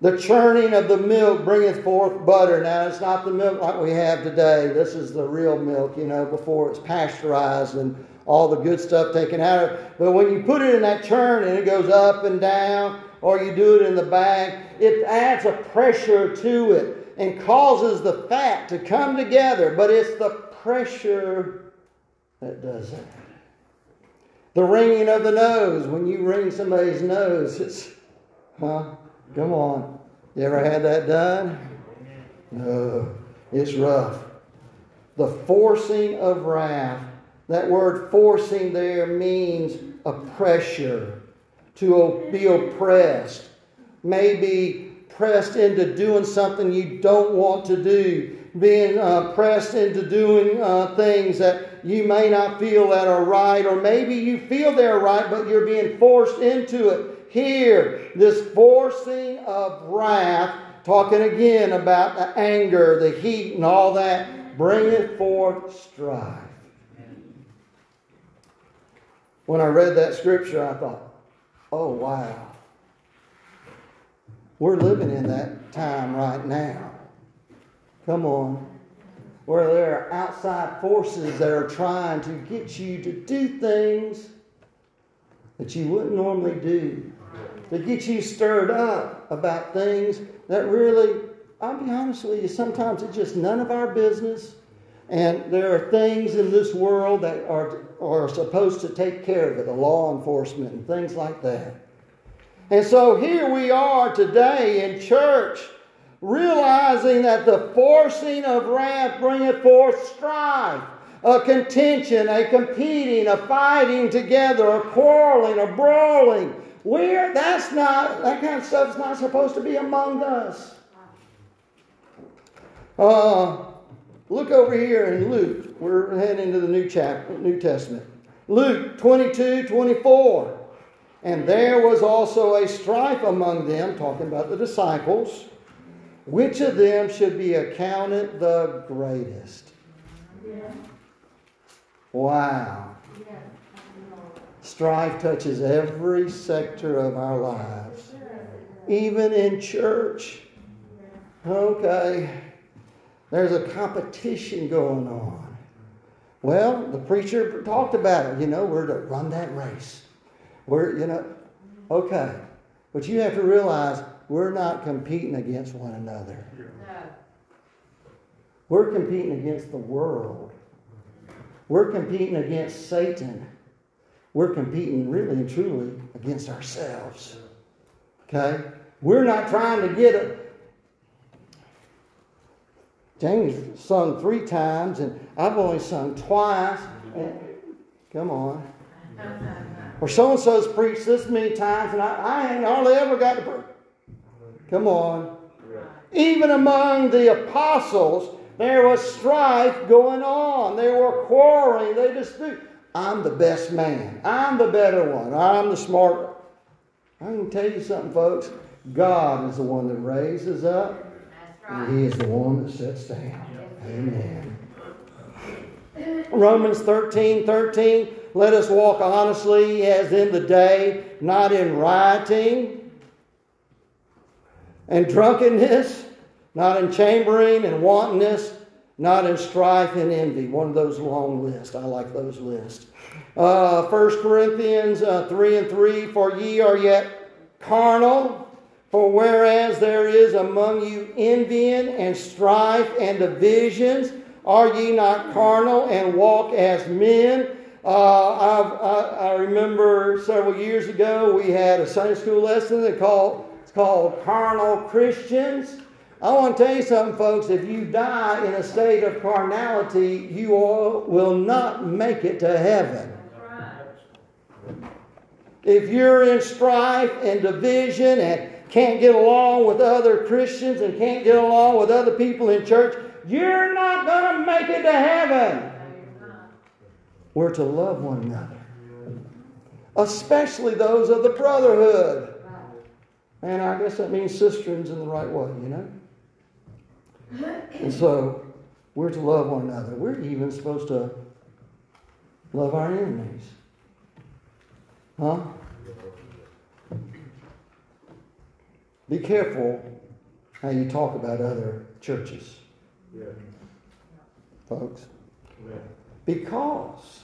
The churning of the milk bringeth forth butter. Now, it's not the milk like we have today. This is the real milk, you know, before it's pasteurized and all the good stuff taken out of it. But when you put it in that churn and it goes up and down, or you do it in the bag, it adds a pressure to it and causes the fat to come together. But it's the pressure that does it. The wringing of the nose. When you wring somebody's nose, it's, huh? Come on. You ever had that done? No. It's rough. The forcing of wrath. That word forcing there means a pressure, to be oppressed. Maybe pressed into doing something you don't want to do. Being uh, pressed into doing uh, things that you may not feel that are right, or maybe you feel they're right, but you're being forced into it here, this forcing of wrath, talking again about the anger, the heat, and all that, bringeth forth strife. When I read that scripture, I thought, oh, wow. We're living in that time right now. Come on. Where there are outside forces that are trying to get you to do things that you wouldn't normally do to get you stirred up about things that really, I'll be honest with you, sometimes it's just none of our business. And there are things in this world that are, are supposed to take care of it, the law enforcement and things like that. And so here we are today in church, realizing that the forcing of wrath bringeth forth strife, a contention, a competing, a fighting together, a quarreling, a brawling, we're, that's not, that kind of stuff's not supposed to be among us. Uh, look over here in Luke. We're heading to the New chapter, New Testament. Luke 22, 24. And there was also a strife among them, talking about the disciples. Which of them should be accounted the greatest? Wow. Strife touches every sector of our lives, even in church. Okay, there's a competition going on. Well, the preacher talked about it. You know, we're to run that race. We're, you know, okay. But you have to realize we're not competing against one another. We're competing against the world. We're competing against Satan we're competing really and truly against ourselves. Okay? We're not trying to get it. James sung three times, and I've only sung twice. And, come on. Or so and so's preached this many times, and I, I ain't hardly ever got to preach. Come on. Even among the apostles, there was strife going on. They were quarreling. They dispute. I'm the best man. I'm the better one. I'm the smart. I can tell you something, folks. God is the one that raises up, and He is the one that sets down. Amen. Romans 13 13. Let us walk honestly as in the day, not in rioting and drunkenness, not in chambering and wantonness not in strife and envy. One of those long lists. I like those lists. Uh, 1 Corinthians uh, 3 and 3 For ye are yet carnal, for whereas there is among you envying and strife and divisions, Are ye not carnal and walk as men? Uh, I, I remember several years ago we had a Sunday school lesson that called it's called Carnal Christians. I want to tell you something, folks. If you die in a state of carnality, you will not make it to heaven. If you're in strife and division and can't get along with other Christians and can't get along with other people in church, you're not going to make it to heaven. We're to love one another, especially those of the brotherhood. And I guess that means sisterings in the right way, you know? And so we're to love one another. We're even supposed to love our enemies. Huh? Be careful how you talk about other churches, Yeah. folks. Yeah. Because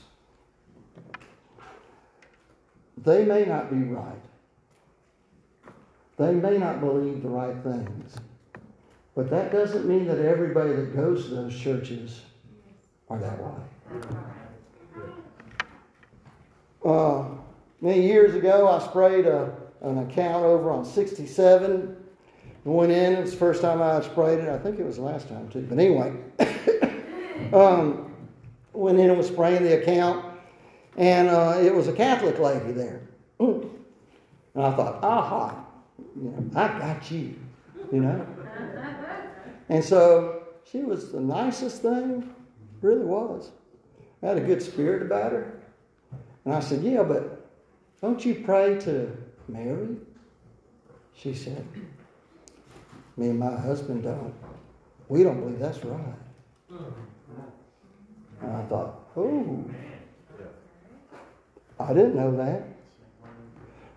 they may not be right. They may not believe the right things. But that doesn't mean that everybody that goes to those churches are that way. Uh, many years ago, I sprayed a, an account over on 67 and went in. It was the first time I had sprayed it. I think it was the last time, too. But anyway, um, went in and was spraying the account, and uh, it was a Catholic lady there. And I thought, aha, you know, I got you, you know. And so she was the nicest thing, really was. I Had a good spirit about her. And I said, Yeah, but don't you pray to Mary? She said, Me and my husband don't. We don't believe that's right. And I thought, Oh, I didn't know that.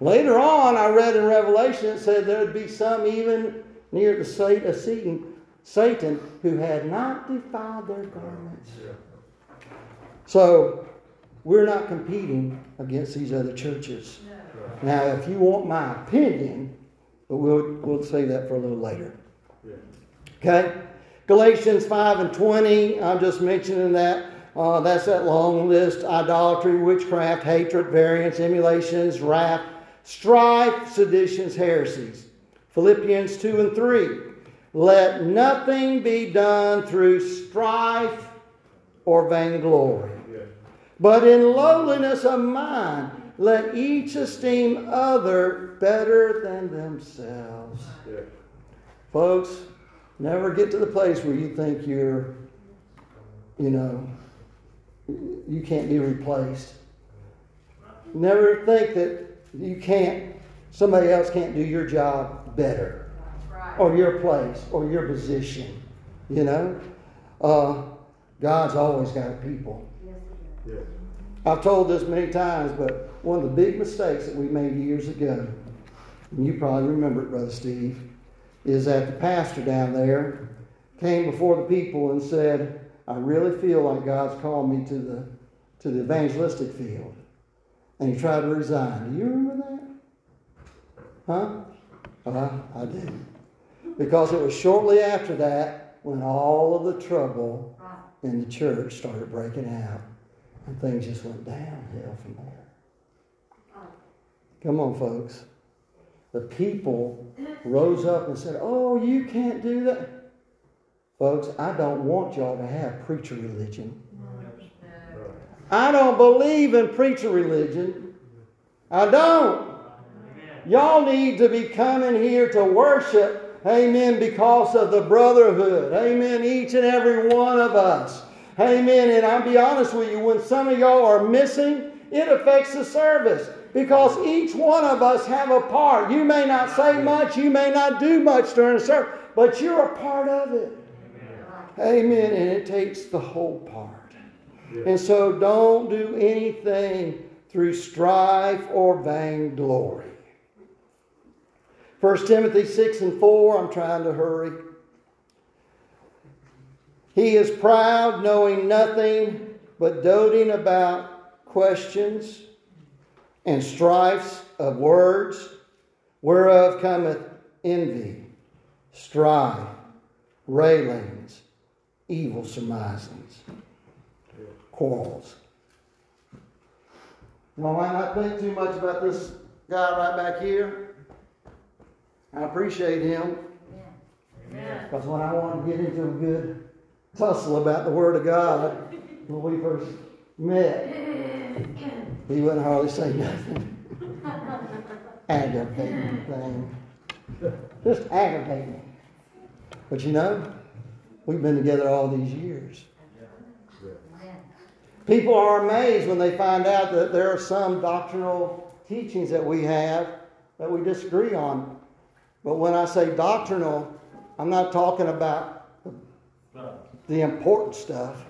Later on, I read in Revelation it said there'd be some even near the seat of uh, Satan, Satan who had not defiled their garments. So we're not competing against these other churches. Now, if you want my opinion, but we'll we'll say that for a little later. Okay, Galatians five and twenty. I'm just mentioning that. Uh, that's that long list: idolatry, witchcraft, hatred, variance, emulations, wrath, strife, seditions, heresies. Philippians 2 and 3. Let nothing be done through strife or vainglory, but in lowliness of mind, let each esteem other better than themselves. Folks, never get to the place where you think you're, you know, you can't be replaced. Never think that you can't, somebody else can't do your job better or your place or your position. You know? Uh, God's always got a I've told this many times, but one of the big mistakes that we made years ago, and you probably remember it, Brother Steve, is that the pastor down there came before the people and said, I really feel like God's called me to the to the evangelistic field. And he tried to resign. Do you remember that? Huh? Uh, I do. Because it was shortly after that when all of the trouble in the church started breaking out. And things just went downhill from there. Come on, folks. The people rose up and said, Oh, you can't do that. Folks, I don't want y'all to have preacher religion. I don't believe in preacher religion. I don't. Y'all need to be coming here to worship, amen, because of the brotherhood. Amen, each and every one of us. Amen. And I'll be honest with you, when some of y'all are missing, it affects the service because each one of us have a part. You may not say much, you may not do much during the service, but you're a part of it. Amen. And it takes the whole part. And so don't do anything through strife or vainglory. 1 Timothy 6 and 4, I'm trying to hurry. He is proud, knowing nothing, but doting about questions and strifes of words, whereof cometh envy, strife, railings, evil surmisings, quarrels. Well, I might not think too much about this guy right back here. I appreciate him. Because when I wanted to get into a good tussle about the Word of God, when we first met, he wouldn't hardly say nothing. Aggravating thing. Just aggravating. But you know, we've been together all these years. People are amazed when they find out that there are some doctrinal teachings that we have that we disagree on. But when I say doctrinal, I'm not talking about the important stuff.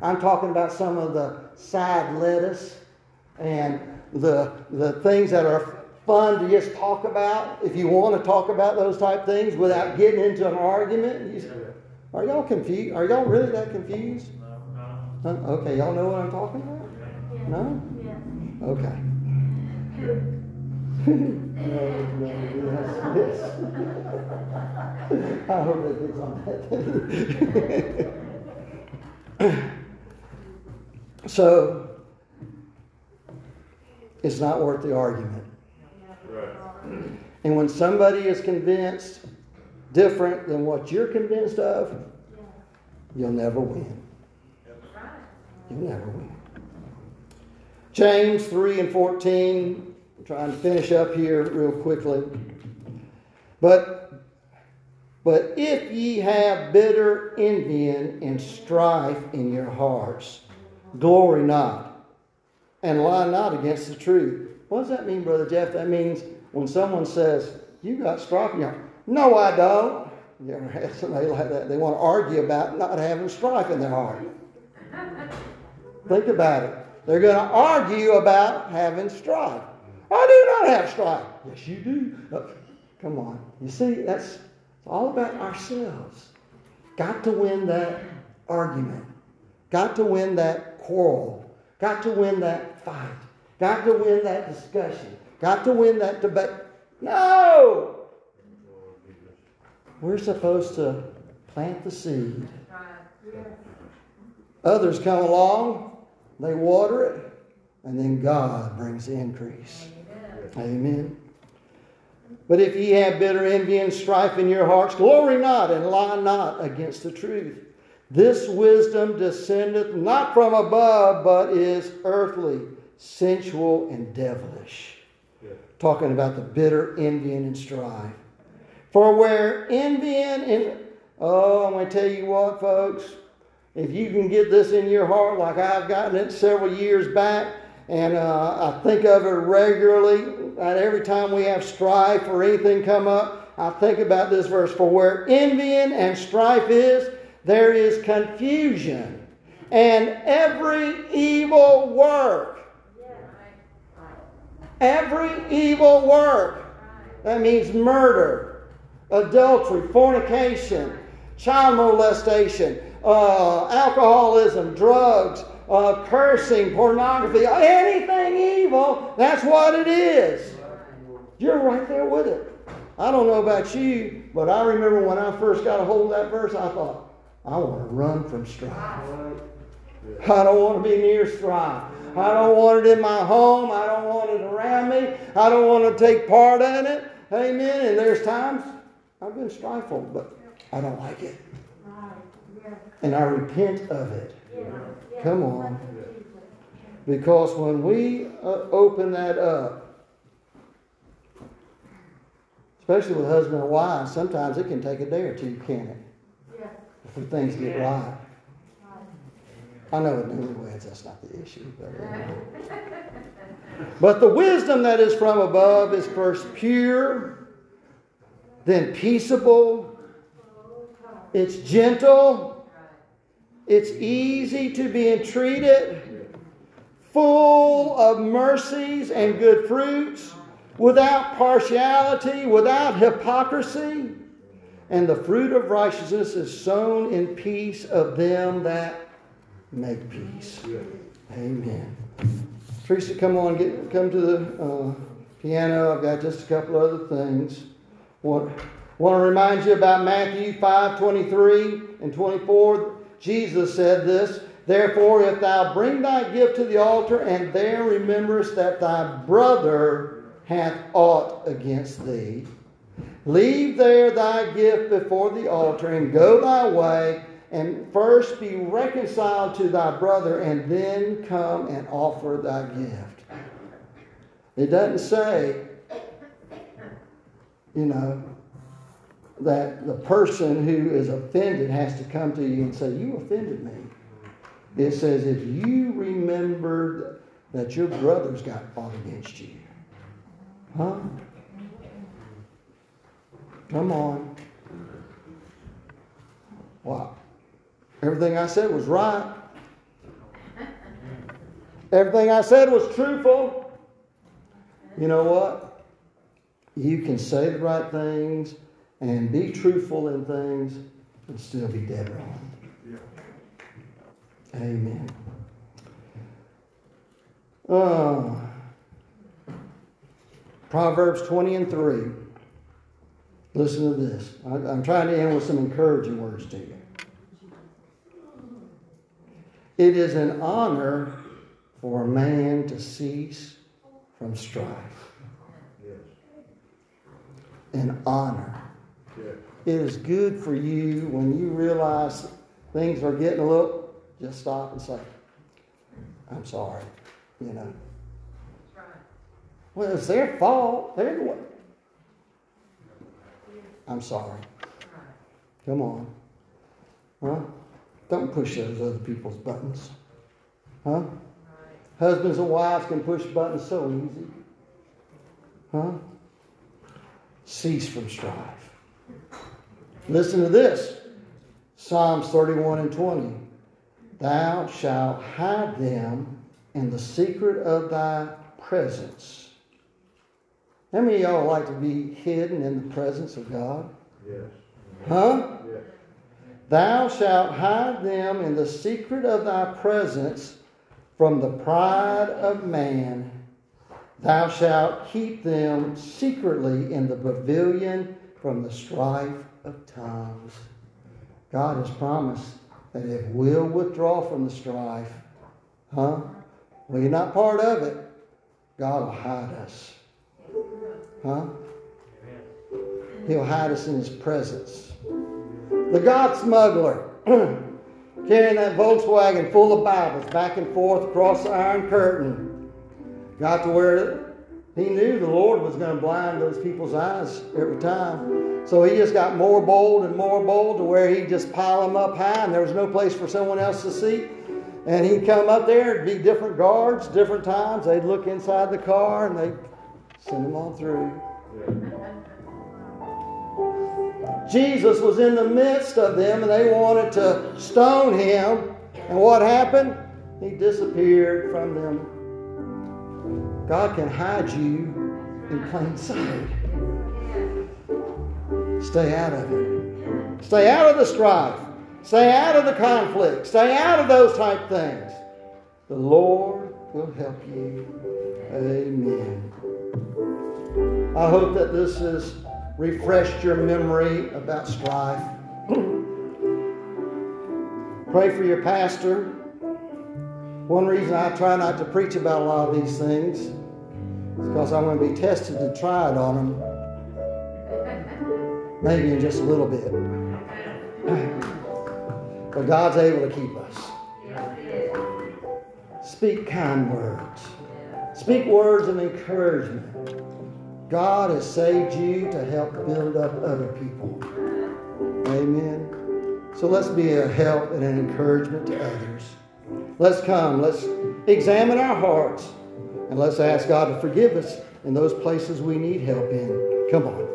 I'm talking about some of the side lettuce and the, the things that are fun to just talk about. If you want to talk about those type things without getting into an argument, you say, are y'all confused? Are y'all really that confused? Huh? Okay, y'all know what I'm talking about? No? Okay. no, no, yes, yes. I hope that gets on that. so, it's not worth the argument. And when somebody is convinced different than what you're convinced of, you'll never win. You'll never win. James 3 and 14, I'm trying to finish up here real quickly. But but if ye have bitter envy and strife in your hearts, glory not, and lie not against the truth. What does that mean, Brother Jeff? That means when someone says, You got strife in your heart. No, I don't. You ever had somebody like that? They want to argue about not having strife in their heart. Think about it. They're going to argue about having strife. I do not have strife. Yes, you do. Oh, come on. You see, that's all about ourselves. Got to win that argument. Got to win that quarrel. Got to win that fight. Got to win that discussion. Got to win that debate. No! We're supposed to plant the seed. Others come along, they water it, and then God brings the increase. Amen. But if ye have bitter envy and strife in your hearts, glory not and lie not against the truth. This wisdom descendeth not from above, but is earthly, sensual, and devilish. Talking about the bitter envying and strife. For where envying and oh, I'm going to tell you what, folks. If you can get this in your heart, like I've gotten it several years back, and uh, I think of it regularly, and every time we have strife or anything come up, I think about this verse. For where envying and strife is, there is confusion and every evil work. Every evil work. That means murder, adultery, fornication, child molestation, uh, alcoholism, drugs, uh, cursing, pornography, anything evil. That's what it is. You're right there with it. I don't know about you, but I remember when I first got a hold of that verse, I thought, I want to run from strife. I don't want to be near strife. I don't want it in my home. I don't want it around me. I don't want to take part in it. Amen. And there's times I've been strifeful, but I don't like it. And I repent of it. Come on. Because when we uh, open that up, especially with husband and wife, sometimes it can take a day or two, can't it? If things get right. I know with newlyweds that's not the issue, but uh, but the wisdom that is from above is first pure, then peaceable, it's gentle, it's easy to be entreated, full of mercies and good fruits, without partiality, without hypocrisy. And the fruit of righteousness is sown in peace of them that make peace. Amen. Teresa, come on, get come to the uh, piano. I've got just a couple other things. What Want to remind you about Matthew 5 23 and 24. Jesus said this Therefore, if thou bring thy gift to the altar, and there rememberest that thy brother hath aught against thee, leave there thy gift before the altar, and go thy way, and first be reconciled to thy brother, and then come and offer thy gift. It doesn't say, you know, that the person who is offended has to come to you and say, You offended me. It says, If you remember that your brother's got fought against you. Huh? Come on. Wow. Everything I said was right. Everything I said was truthful. You know what? You can say the right things and be truthful in things and still be dead wrong. Amen. Uh, Proverbs 20 and 3. Listen to this. I, I'm trying to end with some encouraging words to you. It is an honor for a man to cease from strife. An honor. It is good for you when you realize things are getting a little, just stop and say, I'm sorry. You know. Well, it's their fault. They're the. I'm sorry. Come on. Huh? Don't push those other people's buttons. Huh? Husbands and wives can push buttons so easy. Huh? Cease from strife. Listen to this Psalms 31 and 20. Thou shalt hide them in the secret of thy presence. How many of y'all like to be hidden in the presence of God? Yes. Huh? Yes. Thou shalt hide them in the secret of thy presence from the pride of man. Thou shalt keep them secretly in the pavilion from the strife of tongues. God has promised that if we'll withdraw from the strife, huh? We're not part of it. God will hide us. Huh? He'll hide us in His presence. The God smuggler carrying that Volkswagen full of Bibles back and forth across the Iron Curtain got to where he knew the Lord was going to blind those people's eyes every time. So he just got more bold and more bold to where he'd just pile them up high and there was no place for someone else to see. And he'd come up there, it'd be different guards, different times. They'd look inside the car and they'd send him on through. Jesus was in the midst of them and they wanted to stone him. And what happened? He disappeared from them. God can hide you in plain sight. Stay out of it. Stay out of the strife. Stay out of the conflict. Stay out of those type things. The Lord will help you. Amen. I hope that this has refreshed your memory about strife. Pray for your pastor. One reason I try not to preach about a lot of these things is because I'm going to be tested and tried on them. Maybe in just a little bit. But God's able to keep us. Speak kind words. Speak words of encouragement. God has saved you to help build up other people. Amen. So let's be a help and an encouragement to others. Let's come. Let's examine our hearts. And let's ask God to forgive us in those places we need help in. Come on.